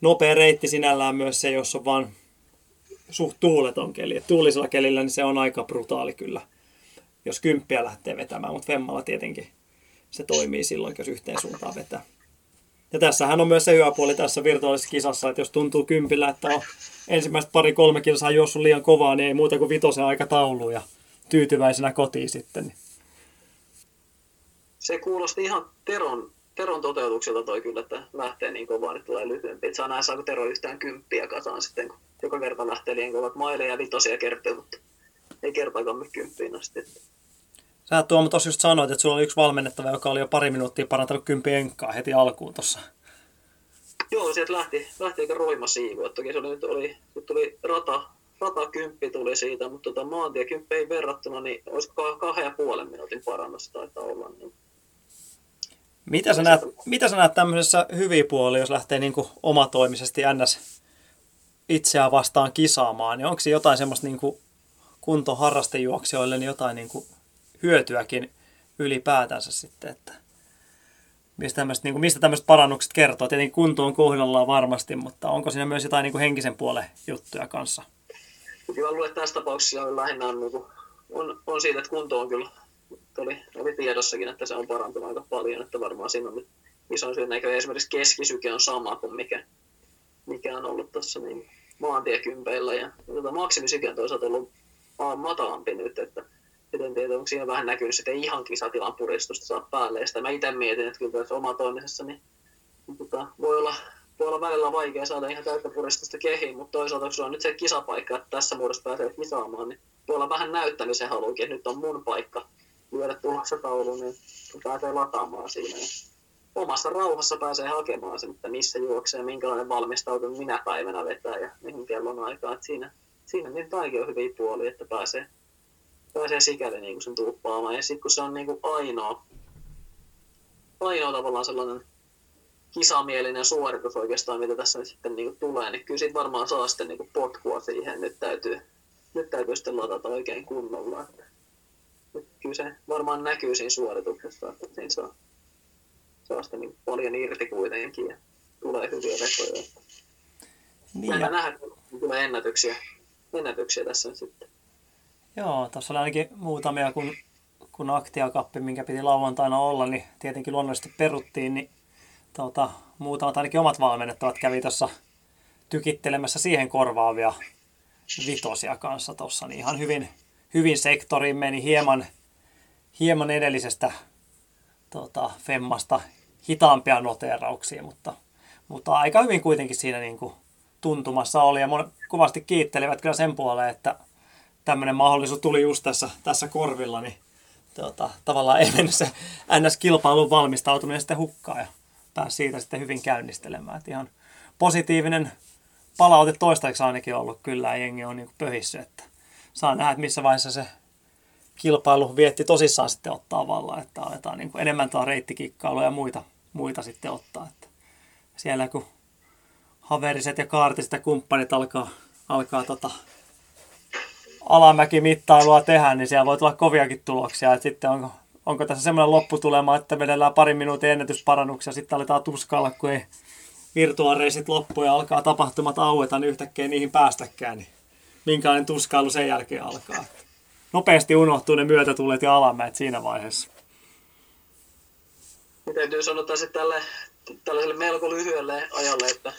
nopea reitti sinällään myös se, jos on vaan suht tuuleton keli. Et tuulisella kelillä niin se on aika brutaali kyllä, jos kymppiä lähtee vetämään, mutta Vemmalla tietenkin se toimii silloin, jos yhteen suuntaan vetää. Ja tässähän on myös se hyvä puoli tässä virtuaalisessa kisassa, että jos tuntuu kympillä, että on ensimmäiset pari-kolme kilsaa juossut liian kovaa, niin ei muuta kuin vitosen aikataulu ja tyytyväisenä kotiin sitten. Se kuulosti ihan Teron, Teron toteutukselta toi kyllä, että lähtee niin kovaa, että tulee lyhyempi. Että saa nähdä, saako Tero yhtään kymppiä kasaan sitten, kun joka kerta lähtee liian kovat maileja ja vitosia kertoo, mutta ei kertaakaan kymppiin asti. Sä Tuomo tuossa just sanoit, että sulla oli yksi valmennettava, joka oli jo pari minuuttia parantanut kympi enkkaa heti alkuun tuossa. Joo, sieltä lähti, lähti aika roima siivu. Toki se oli, nyt oli, nyt tuli rata, rata kymppi tuli siitä, mutta tota, maantie kymppi ei verrattuna, niin olisiko kahden ja puolen minuutin parannus taitaa olla. Niin. Mitä sä, näet, mitä sä näet tämmöisessä hyviä puolia, jos lähtee niin kuin omatoimisesti NS itseään vastaan kisaamaan, niin onko se jotain semmoista niin kuin kuntoharrastejuoksijoille niin jotain niin kuin hyötyäkin ylipäätänsä sitten, että mistä tämmöiset, niin kuin, mistä tämmöiset parannukset kertoo. Tietenkin kunto on kohdallaan varmasti, mutta onko siinä myös jotain niin kuin henkisen puolen juttuja kanssa? kyllä luulen, että tässä tapauksessa on lähinnä on, niin kuin, on, on siitä, että kunto on kyllä, oli, oli tiedossakin, että se on parantunut aika paljon, että varmaan siinä on iso syy, että esimerkiksi keskisyke on sama kuin mikä, mikä on ollut tuossa niin maantiekympeillä ja, tota, maksimisyke on toisaalta ollut matalampi nyt, että en tiedä, onko siinä vähän näkynyt sitten ihan kisatilan puristusta saa päälle. Ja sitä mä itse mietin, että kyllä tässä oma toimisessa niin, niin, tota, voi, olla, voi olla välillä vaikea saada ihan täyttä puristusta kehiin, mutta toisaalta kun sulla on nyt se kisapaikka, että tässä muodossa pääsee kisaamaan, niin voi olla vähän näyttämisen halukin, että nyt on mun paikka lyödä tulossa tauluun, niin pääsee lataamaan siinä. Ja omassa rauhassa pääsee hakemaan sen, että missä juoksee, minkälainen valmistautuminen minä päivänä vetää ja mihin kellon aikaa. Että siinä, siinä niin on hyviä puolia, että pääsee pääsee sikäli niin sen tuuppaamaan. Ja sitten kun se on niin kuin ainoa, ainoa tavallaan sellainen kisamielinen suoritus oikeastaan, mitä tässä nyt sitten niin kuin tulee, niin kyllä siitä varmaan saa sitten niin kuin potkua siihen. Nyt täytyy, nyt täytyy sitten ladata oikein kunnolla. Että kyllä se varmaan näkyy siinä suorituksessa, että siinä saa, saa sitten niin paljon irti kuitenkin ja tulee hyviä vetoja. Niin ja... nähdä, kun tulee ennätyksiä, ennätyksiä tässä sitten. Joo, tuossa oli ainakin muutamia, kun, kun aktiakappi, minkä piti lauantaina olla, niin tietenkin luonnollisesti peruttiin, niin tuota, muutamat ainakin omat valmennettavat kävi tuossa tykittelemässä siihen korvaavia vitosia kanssa tuossa, niin ihan hyvin, hyvin sektoriin meni hieman, hieman edellisestä tuota, Femmasta hitaampia noterauksia, mutta, mutta aika hyvin kuitenkin siinä niin kuin tuntumassa oli ja kovasti kiittelivät kyllä sen puoleen, että tämmöinen mahdollisuus tuli just tässä, tässä korvilla, niin tota, tavallaan ei mennyt se NS-kilpailun valmistautuminen sitten hukkaan ja pääsi siitä sitten hyvin käynnistelemään. Et ihan positiivinen palaute toistaiseksi ainakin ollut kyllä jengi on niin pöhissy, että saa nähdä, että missä vaiheessa se kilpailu vietti tosissaan sitten ottaa vallan, että aletaan niin enemmän tuo reittikikkailua ja muita, muita sitten ottaa. Että siellä kun haveriset ja kaartiset ja kumppanit alkaa, alkaa tota, alamäkimittailua tehdä, niin siellä voi tulla koviakin tuloksia. Et sitten onko, onko tässä semmoinen lopputulema, että vedellään parin minuutin ennätysparannuksia, sitten aletaan tuskailla, kun ei virtuaareisit loppu ja alkaa tapahtumat aueta, niin yhtäkkiä niihin päästäkään. Niin minkälainen tuskailu sen jälkeen alkaa. Nopeasti unohtuu ne myötätulet ja alamäet siinä vaiheessa. Täytyy sanoa että tälle tällaiselle melko lyhyelle ajalle, että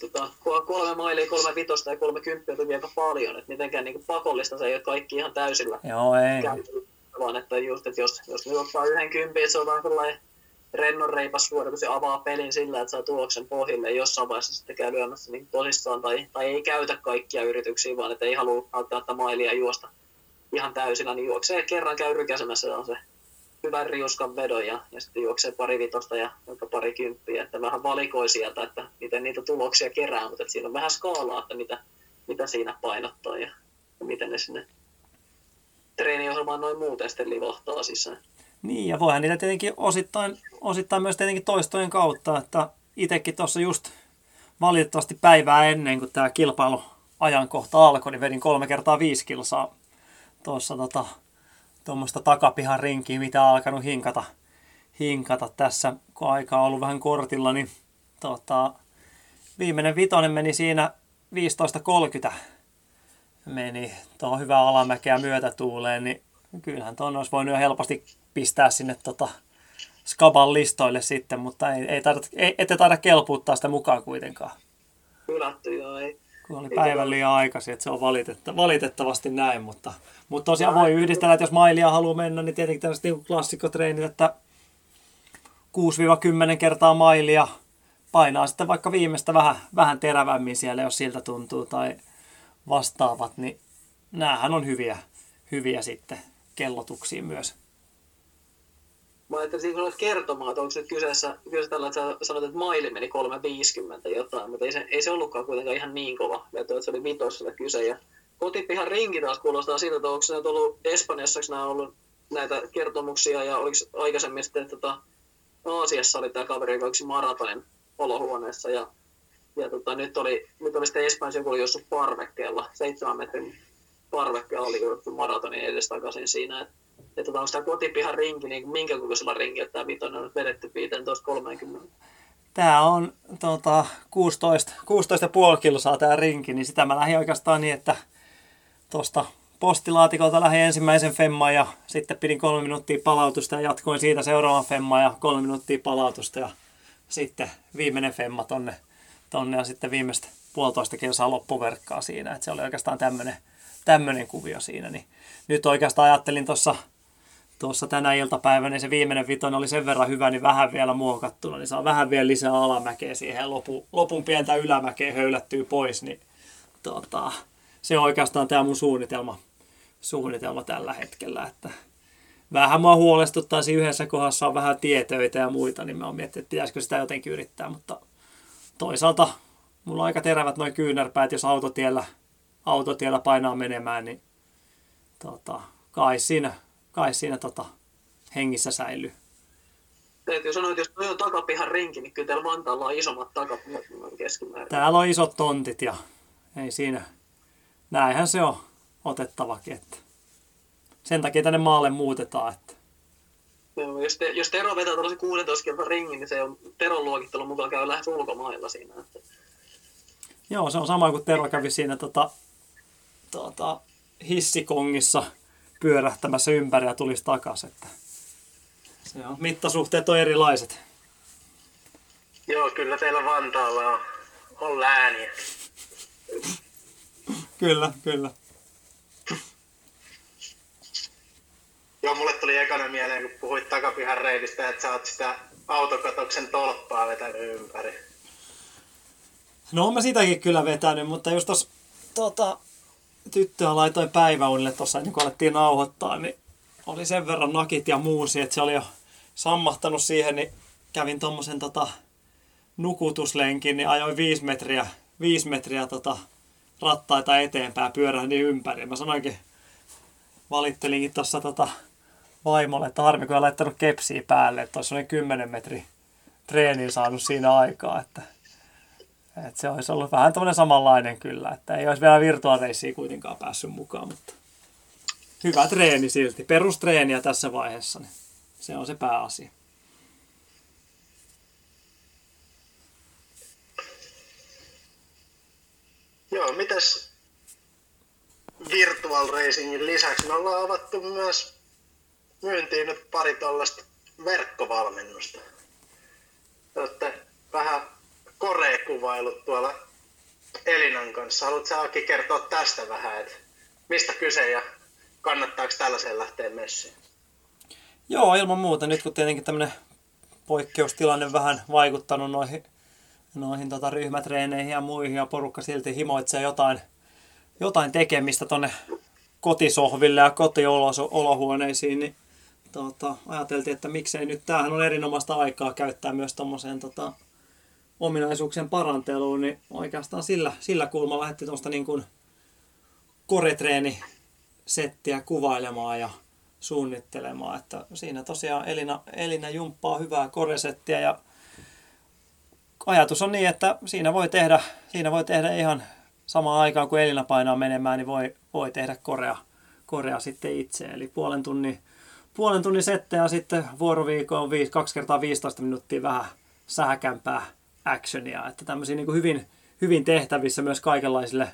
tota, kolme mailia, kolme vitosta ja kolme kymppiä tuli aika paljon, että mitenkään niin pakollista se ei ole kaikki ihan täysillä. Joo, ei. Käyty, vaan että just, että jos, jos nyt ottaa yhden kympin, se on vähän sellainen rennon reipas suoritus ja avaa pelin sillä, että saa tuloksen pohjille ja jossain vaiheessa sitten käy lyömässä niin tosissaan tai, tai ei käytä kaikkia yrityksiä, vaan että ei halua välttämättä mailia juosta ihan täysillä, niin juoksee kerran käy rykäsemässä on se hyvän riuskan vedon ja, ja sitten juoksee pari vitosta ja jopa pari kymppiä, että vähän valikoi sieltä, että miten niitä tuloksia kerää, mutta että siinä on vähän skaalaa, että mitä, mitä siinä painottaa ja, ja miten ne sinne treeniohjelmaan noin muuten sitten livahtaa sisään. Niin, ja voihan niitä tietenkin osittain, osittain myös tietenkin toistojen kautta, että itsekin tuossa just valitettavasti päivää ennen kuin tämä kilpailuajankohta alkoi, niin vedin kolme kertaa viisi kilsaa tuossa tota, tuommoista takapihan rinkiä, mitä on alkanut hinkata, hinkata tässä, kun aika on ollut vähän kortilla, niin tota, viimeinen vitonen meni siinä 15.30 meni tuohon hyvää alamäkeä myötätuuleen, niin kyllähän tuon olisi voinut jo helposti pistää sinne tota Skaban listoille sitten, mutta ei, ei, taida, ei ette taida kelpuuttaa sitä mukaan kuitenkaan. Hylätty joo, ei, kun oli päivän liian aikaisin, että se on valitetta, valitettavasti näin, mutta, mutta tosiaan voi yhdistellä, että jos mailia haluaa mennä, niin tietenkin tällaiset niin klassikkotreenit, että 6-10 kertaa mailia, painaa sitten vaikka viimeistä vähän, vähän terävämmin siellä, jos siltä tuntuu, tai vastaavat, niin näähän on hyviä, hyviä sitten kellotuksiin myös mä ajattelin, että olet kertomaan, että onko nyt kyseessä, kyseessä tällä, että sanoit, että maili meni 350 jotain, mutta ei se, ei se ollutkaan kuitenkaan ihan niin kova että se oli vitosella kyse. Ja kotipihan rinki taas kuulostaa siitä, että onko se nyt ollut Espanjassa, nämä ollut näitä kertomuksia ja oliko aikaisemmin sitten tota, Aasiassa oli tämä kaveri, joka yksi maratonin olohuoneessa ja, ja tota, nyt, oli, nyt oli sitten Espanjassa joku jossain parvekkeella, seitsemän metrin parvekkeella oli jouduttu maratonin edestakaisin siinä, että että onko tämä kotipihan rinki, niin minkä kokoisella rinki, että tämä vitonen on vedetty 15-30? Tämä on tota, 16, 16,5 kilsaa tämä rinki, niin sitä mä lähdin oikeastaan niin, että tuosta postilaatikolta lähdin ensimmäisen femman ja sitten pidin kolme minuuttia palautusta ja jatkoin siitä seuraavan femman ja kolme minuuttia palautusta ja sitten viimeinen femma tonne, tonne ja sitten viimeistä puolitoista kilsaa loppuverkkaa siinä. että se oli oikeastaan tämmöinen kuvio siinä. Niin nyt oikeastaan ajattelin tuossa tuossa tänä iltapäivänä, niin se viimeinen vitonen oli sen verran hyvä, niin vähän vielä muokattuna, niin saa vähän vielä lisää alamäkeä siihen. Lopu, lopun pientä ylämäkeä höylättyy pois, niin tota, se on oikeastaan tämä mun suunnitelma, suunnitelma tällä hetkellä, että vähän mua huolestuttaisi yhdessä kohdassa on vähän tietöitä ja muita, niin mä oon miettinyt, että pitäisikö sitä jotenkin yrittää, mutta toisaalta mulla on aika terävät noin kyynärpäät, jos autotiellä, autotiellä painaa menemään, niin tota, kai siinä, kai siinä tota, hengissä säilyy. Täytyy sanoa, että jos toi on takapihan rinki, niin kyllä täällä Vantaalla on isommat takat keskimäärin. Täällä on isot tontit ja ei siinä, näinhän se on otettavakin. Että sen takia tänne maalle muutetaan. Että. Joo, jos, te, jos Tero vetää tällaisen 16 kilpan ringin, niin se on Teron luokittelun mukaan käy lähes ulkomailla siinä. Että. Joo, se on sama kuin Tero kävi siinä tota, tota, hissikongissa pyörähtämässä ympäri ja tulisi takaisin. Että se on, mittasuhteet on erilaiset. Joo, kyllä teillä Vantaalla on, on lääniä. Kyllä, kyllä. Joo, mulle tuli ekana mieleen, kun puhuit takapihan reitistä, että sä oot sitä autokatoksen tolppaa vetänyt ympäri. No mä sitäkin kyllä vetänyt, mutta just tos tota, tyttöä laitoin päiväunille tuossa ennen kuin alettiin nauhoittaa, niin oli sen verran nakit ja muusi, että se oli jo sammahtanut siihen, niin kävin tuommoisen tota, nukutuslenkin, niin ajoin viisi metriä, viisi metriä tota, rattaita eteenpäin, pyörähdin ympäri. Mä sanoinkin, valittelinkin tuossa tota, vaimolle, että harmi kun laittanut kepsiä päälle, että olisi noin 10 metri treenin saanut siinä aikaa, että, että se olisi ollut vähän tämmöinen samanlainen kyllä, että ei olisi vielä virtuaareissiä kuitenkaan päässyt mukaan, mutta hyvä treeni silti, perustreeniä tässä vaiheessa, niin se on se pääasia. Joo, mitäs Virtual Racingin lisäksi me ollaan avattu myös myyntiin nyt pari tällaista verkkovalmennusta. Te olette vähän koreekuvailut tuolla Elinan kanssa. Haluatko Aki kertoa tästä vähän, että mistä kyse ja kannattaako tällaiseen lähteä messiin? Joo, ilman muuta. Nyt kun tietenkin tämmöinen poikkeustilanne vähän vaikuttanut noihin, noihin tota ryhmätreeneihin ja muihin ja porukka silti himoitsee jotain, jotain tekemistä tonne kotisohville ja kotiolohuoneisiin, niin tota, ajateltiin, että miksei nyt, tämähän on erinomaista aikaa käyttää myös tuommoiseen tota, ominaisuuksien paranteluun, niin oikeastaan sillä, sillä kulmalla lähti tuosta niin kuin koretreeni-settiä kuvailemaan ja suunnittelemaan. Että siinä tosiaan Elina, Elina jumppaa hyvää koresettiä ja ajatus on niin, että siinä voi tehdä, siinä voi tehdä ihan samaan aikaan kun Elina painaa menemään, niin voi, voi tehdä korea, korea sitten itse. Eli puolen tunnin, puolen tunnin settejä sitten vuoroviikon viisi, kaksi kertaa 15 minuuttia vähän sähkämpää actionia. Että tämmöisiä niin kuin hyvin, hyvin tehtävissä myös kaikenlaisille,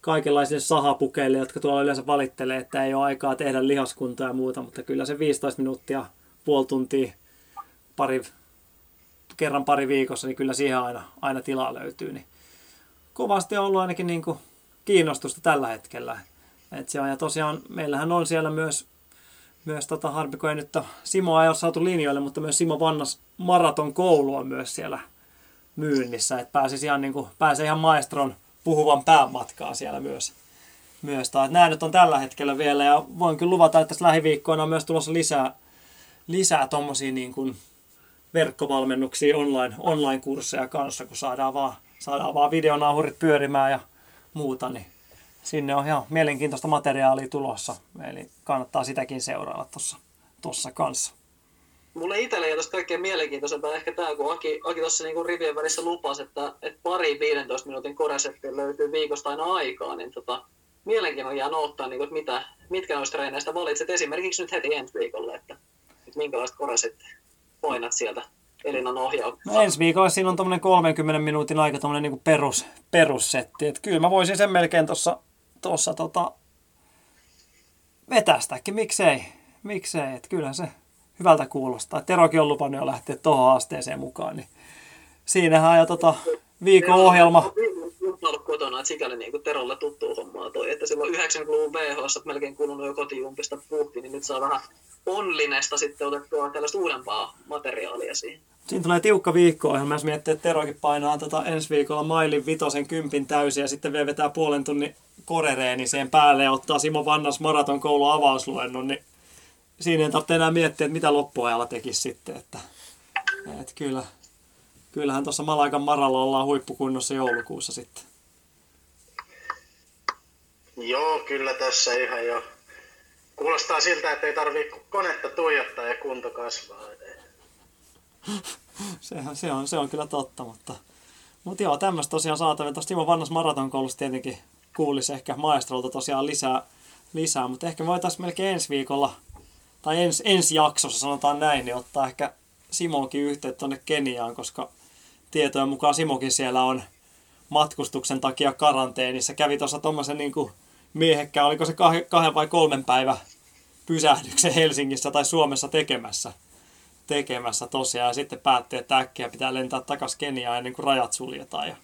kaikenlaisille sahapukeille, jotka tuolla yleensä valittelee, että ei ole aikaa tehdä lihaskuntaa ja muuta, mutta kyllä se 15 minuuttia, puoli tuntia, pari, kerran pari viikossa, niin kyllä siihen aina, aina tilaa löytyy. Niin kovasti on ollut ainakin niin kuin kiinnostusta tällä hetkellä. Et se on, ja tosiaan meillähän on siellä myös, myös tota, harmi, kun ei nyt Simo ei ole saatu linjoille, mutta myös Simo Vannas maraton koulu on myös siellä myynnissä, että pääsisi ihan, niin kuin, pääsee ihan maestron puhuvan päämatkaa siellä myös. myös. Tai, nämä nyt on tällä hetkellä vielä ja voin kyllä luvata, että tässä lähiviikkoina on myös tulossa lisää, lisää tommosia niin verkkovalmennuksia, online, online-kursseja kanssa, kun saadaan vaan, saadaan vaan videonauhurit pyörimään ja muuta, niin sinne on ihan mielenkiintoista materiaalia tulossa. Eli kannattaa sitäkin seurailla tuossa kanssa. Mulle itselle ei kaikkein mielenkiintoisempaa. Ehkä tämä, kun Aki, Aki tuossa niinku rivien välissä lupasi, että, että pari 15 minuutin koresettiä löytyy viikosta aina aikaa, niin tota, mielenkiinnolla jää ottaa, niin kuin, mitä, mitkä noista treeneistä valitset. Esimerkiksi nyt heti ensi viikolle, että, että minkälaista koresettiä poinat sieltä Elinan ohjauksessa. No ensi viikolla siinä on tuommoinen 30 minuutin aika tuommoinen niin perus, perussetti. Että kyllä mä voisin sen melkein tuossa tossa, tota, vetästäkin, miksei, miksei, että kyllähän se hyvältä kuulostaa. Terokin on lupannut jo lähteä tuohon asteeseen mukaan, niin siinähän ja tota, viikon ohjelma. ollut kotona, että sikäli niin Terolle tuttuu hommaa toi, että silloin 90-luvun VHS melkein kulunut jo kotijumpista puhti, niin nyt saa vähän onlinesta sitten otettua tällaista uudempaa materiaalia siihen. Siinä tulee tiukka viikko ohjelma, jos miettii, että Terokin painaa tota ensi viikolla mailin vitosen kympin täysin ja sitten vielä vetää puolen tunnin korereeniseen päälle ja ottaa Simo Vannas maraton koulu avausluennon, niin siinä ei tarvitse enää miettiä, että mitä loppuajalla tekisi sitten. Että, että kyllä, kyllähän tuossa Malaikan maralla ollaan huippukunnossa joulukuussa sitten. Joo, kyllä tässä ihan jo. Kuulostaa siltä, että ei tarvitse konetta tuijottaa ja kunto kasvaa. se, se, on, se on kyllä totta, mutta, mutta joo, tämmöistä tosiaan saatavilla. Tuosta Timo Vannas maratonkoulussa tietenkin kuulisi ehkä maestrolta tosiaan lisää, lisää mutta ehkä voitaisiin melkein ensi viikolla, tai ens, ensi jaksossa sanotaan näin, niin ottaa ehkä Simonkin yhteyttä tuonne Keniaan, koska tietojen mukaan Simokin siellä on matkustuksen takia karanteenissa. Kävi tuossa tuommoisen niin miehekkään, oliko se kahden vai kolmen päivän pysähdyksen Helsingissä tai Suomessa tekemässä – tekemässä tosiaan ja sitten päätti, että äkkiä pitää lentää takaisin Keniaan ennen kuin rajat suljetaan ja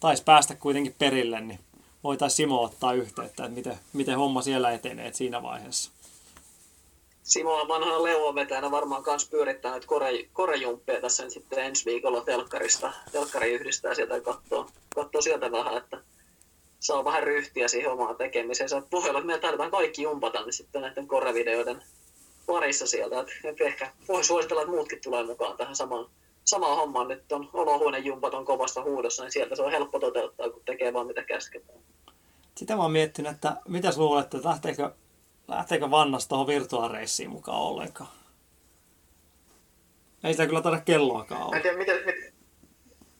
taisi päästä kuitenkin perille, niin voitaisiin Simo ottaa yhteyttä, että miten, miten homma siellä etenee siinä vaiheessa. Simo on vanhana leuanvetäjänä varmaan myös pyörittänyt kore, korejumppeja tässä nyt sitten ensi viikolla telkkarista. Telkkari yhdistää sieltä ja katsoo, katsoo sieltä vähän, että saa vähän ryhtiä siihen omaan tekemiseen. Puheella, että me tarvitaan kaikki jumpata niin sitten näiden korevideoiden parissa sieltä. Et, ehkä voi suositella, että muutkin tulee mukaan tähän samaan, samaan hommaan. Nyt on olohuonejumpat on kovassa huudossa, niin sieltä se on helppo toteuttaa, kun tekee vaan mitä käsketään. Sitä mä oon miettinyt, että mitä luulet, että lähteekö, lähteekö Vannas tuohon virtuaareissiin mukaan ollenkaan? Ei sitä kyllä taida kelloakaan olla. En tiedä, miten, mit...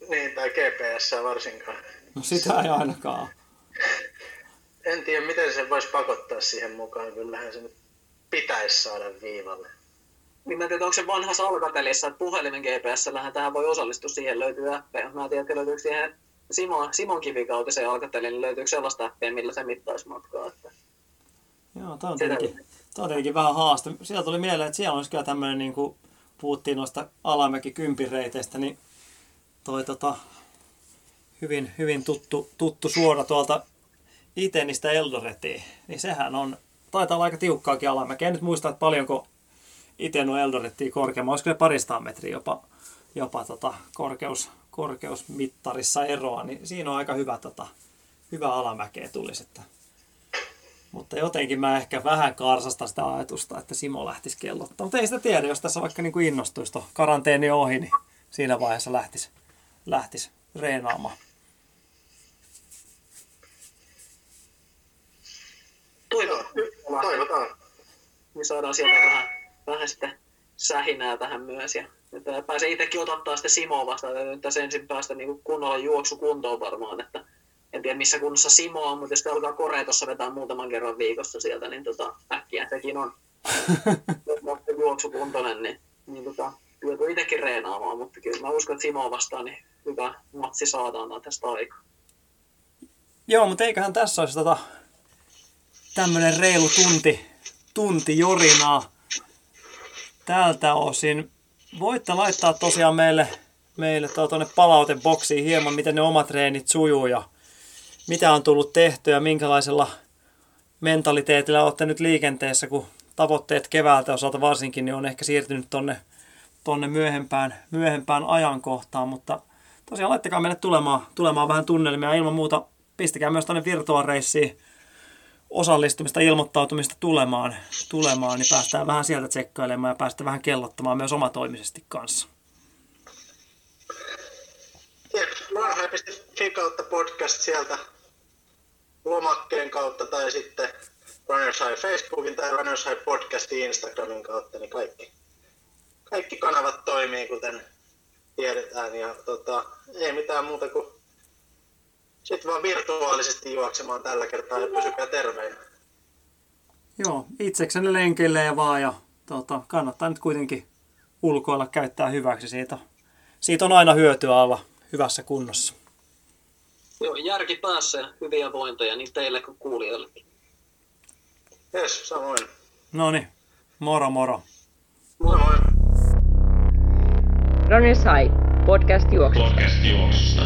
niin, tai GPS varsinkaan. No sitä ei ainakaan ole. En tiedä, miten se voisi pakottaa siihen mukaan. Kyllähän se nyt pitäisi saada viivalle. Niin mä tiedän, onko se vanhassa alkatelissa, että puhelimen gps tähän voi osallistua, siihen löytyy appeja. Mä en tiedä, että löytyykö siihen Simon, Simon kivikautisen alkatelin, niin löytyykö sellaista appia, millä se mittaisi matkaa. Joo, toi on, tietenkin, toi on tietenkin vähän haaste. Sieltä tuli mieleen, että siellä olisi kyllä tämmöinen, niin kuin puhuttiin noista alamäki kympireiteistä, niin toi tota, hyvin, hyvin tuttu, tuttu suora tuolta Itenistä Eldoretiin, niin sehän on taitaa olla aika tiukkaakin alamäkeä. En nyt muista, että paljonko itse nuo Eldorettiin korkeamman. Olisiko ne paristaan metriä jopa, jopa tota korkeus, korkeusmittarissa eroa, niin siinä on aika hyvä, tota, hyvä alamäkeä tulisi. Että. Mutta jotenkin mä ehkä vähän karsasta sitä ajatusta, että Simo lähtisi kellottaa. Mutta ei sitä tiedä, jos tässä vaikka niin innostuisi tuo karanteeni ohi, niin siinä vaiheessa lähtisi, lähtisi reenaamaan. Toivotaan. Toivotaan. Niin saadaan sieltä vähän, vähän sitten sähinää tähän myös. Ja että pääsee itsekin ottaa sitten Simoa vastaan. Että nyt tässä ensin päästä niin kunnolla juoksukuntoon varmaan. Että en tiedä missä kunnossa Simo on, mutta jos alkaa Korea tuossa vetää muutaman kerran viikossa sieltä, niin tota, äkkiä sekin on juoksukuntoinen, niin, niin tota, kyllä itsekin reenaamaan, mutta kyllä mä uskon, että Simo vastaan niin hyvä matsi saadaan tästä aikaa. Joo, mutta eiköhän tässä olisi tota tämmönen reilu tunti, tunti jorinaa tältä osin. Voitte laittaa tosiaan meille, meille tuonne palauteboksiin hieman, miten ne omat treenit sujuu ja mitä on tullut tehtyä minkälaisella mentaliteetillä olette nyt liikenteessä, kun tavoitteet keväältä osalta varsinkin niin on ehkä siirtynyt tonne, tonne myöhempään, myöhempään ajankohtaan, mutta tosiaan laittakaa meille tulemaan, tulemaan vähän tunnelmia. Ilman muuta pistäkää myös tuonne virtuaareissiin osallistumista, ilmoittautumista tulemaan, tulemaan, niin päästään vähän sieltä tsekkailemaan ja päästään vähän kellottamaan myös omatoimisesti kanssa. Marha.fi kautta podcast sieltä lomakkeen kautta tai sitten Runners High Facebookin tai Runners High podcastin Instagramin kautta, niin kaikki, kaikki kanavat toimii kuten tiedetään ja tota, ei mitään muuta kuin sitten vaan virtuaalisesti juoksemaan tällä kertaa ja pysykää terveinä. Joo, itseksenne lenkeille vaan ja tota, kannattaa nyt kuitenkin ulkoilla käyttää hyväksi siitä. Siitä on aina hyötyä olla hyvässä kunnossa. Joo, järki päässä ja hyviä vointeja niin teille kuin kuulijoillekin. Jes, samoin. No niin, moro moro. Moi moi. Runners High, podcast juoksusta. Podcast juoksusta.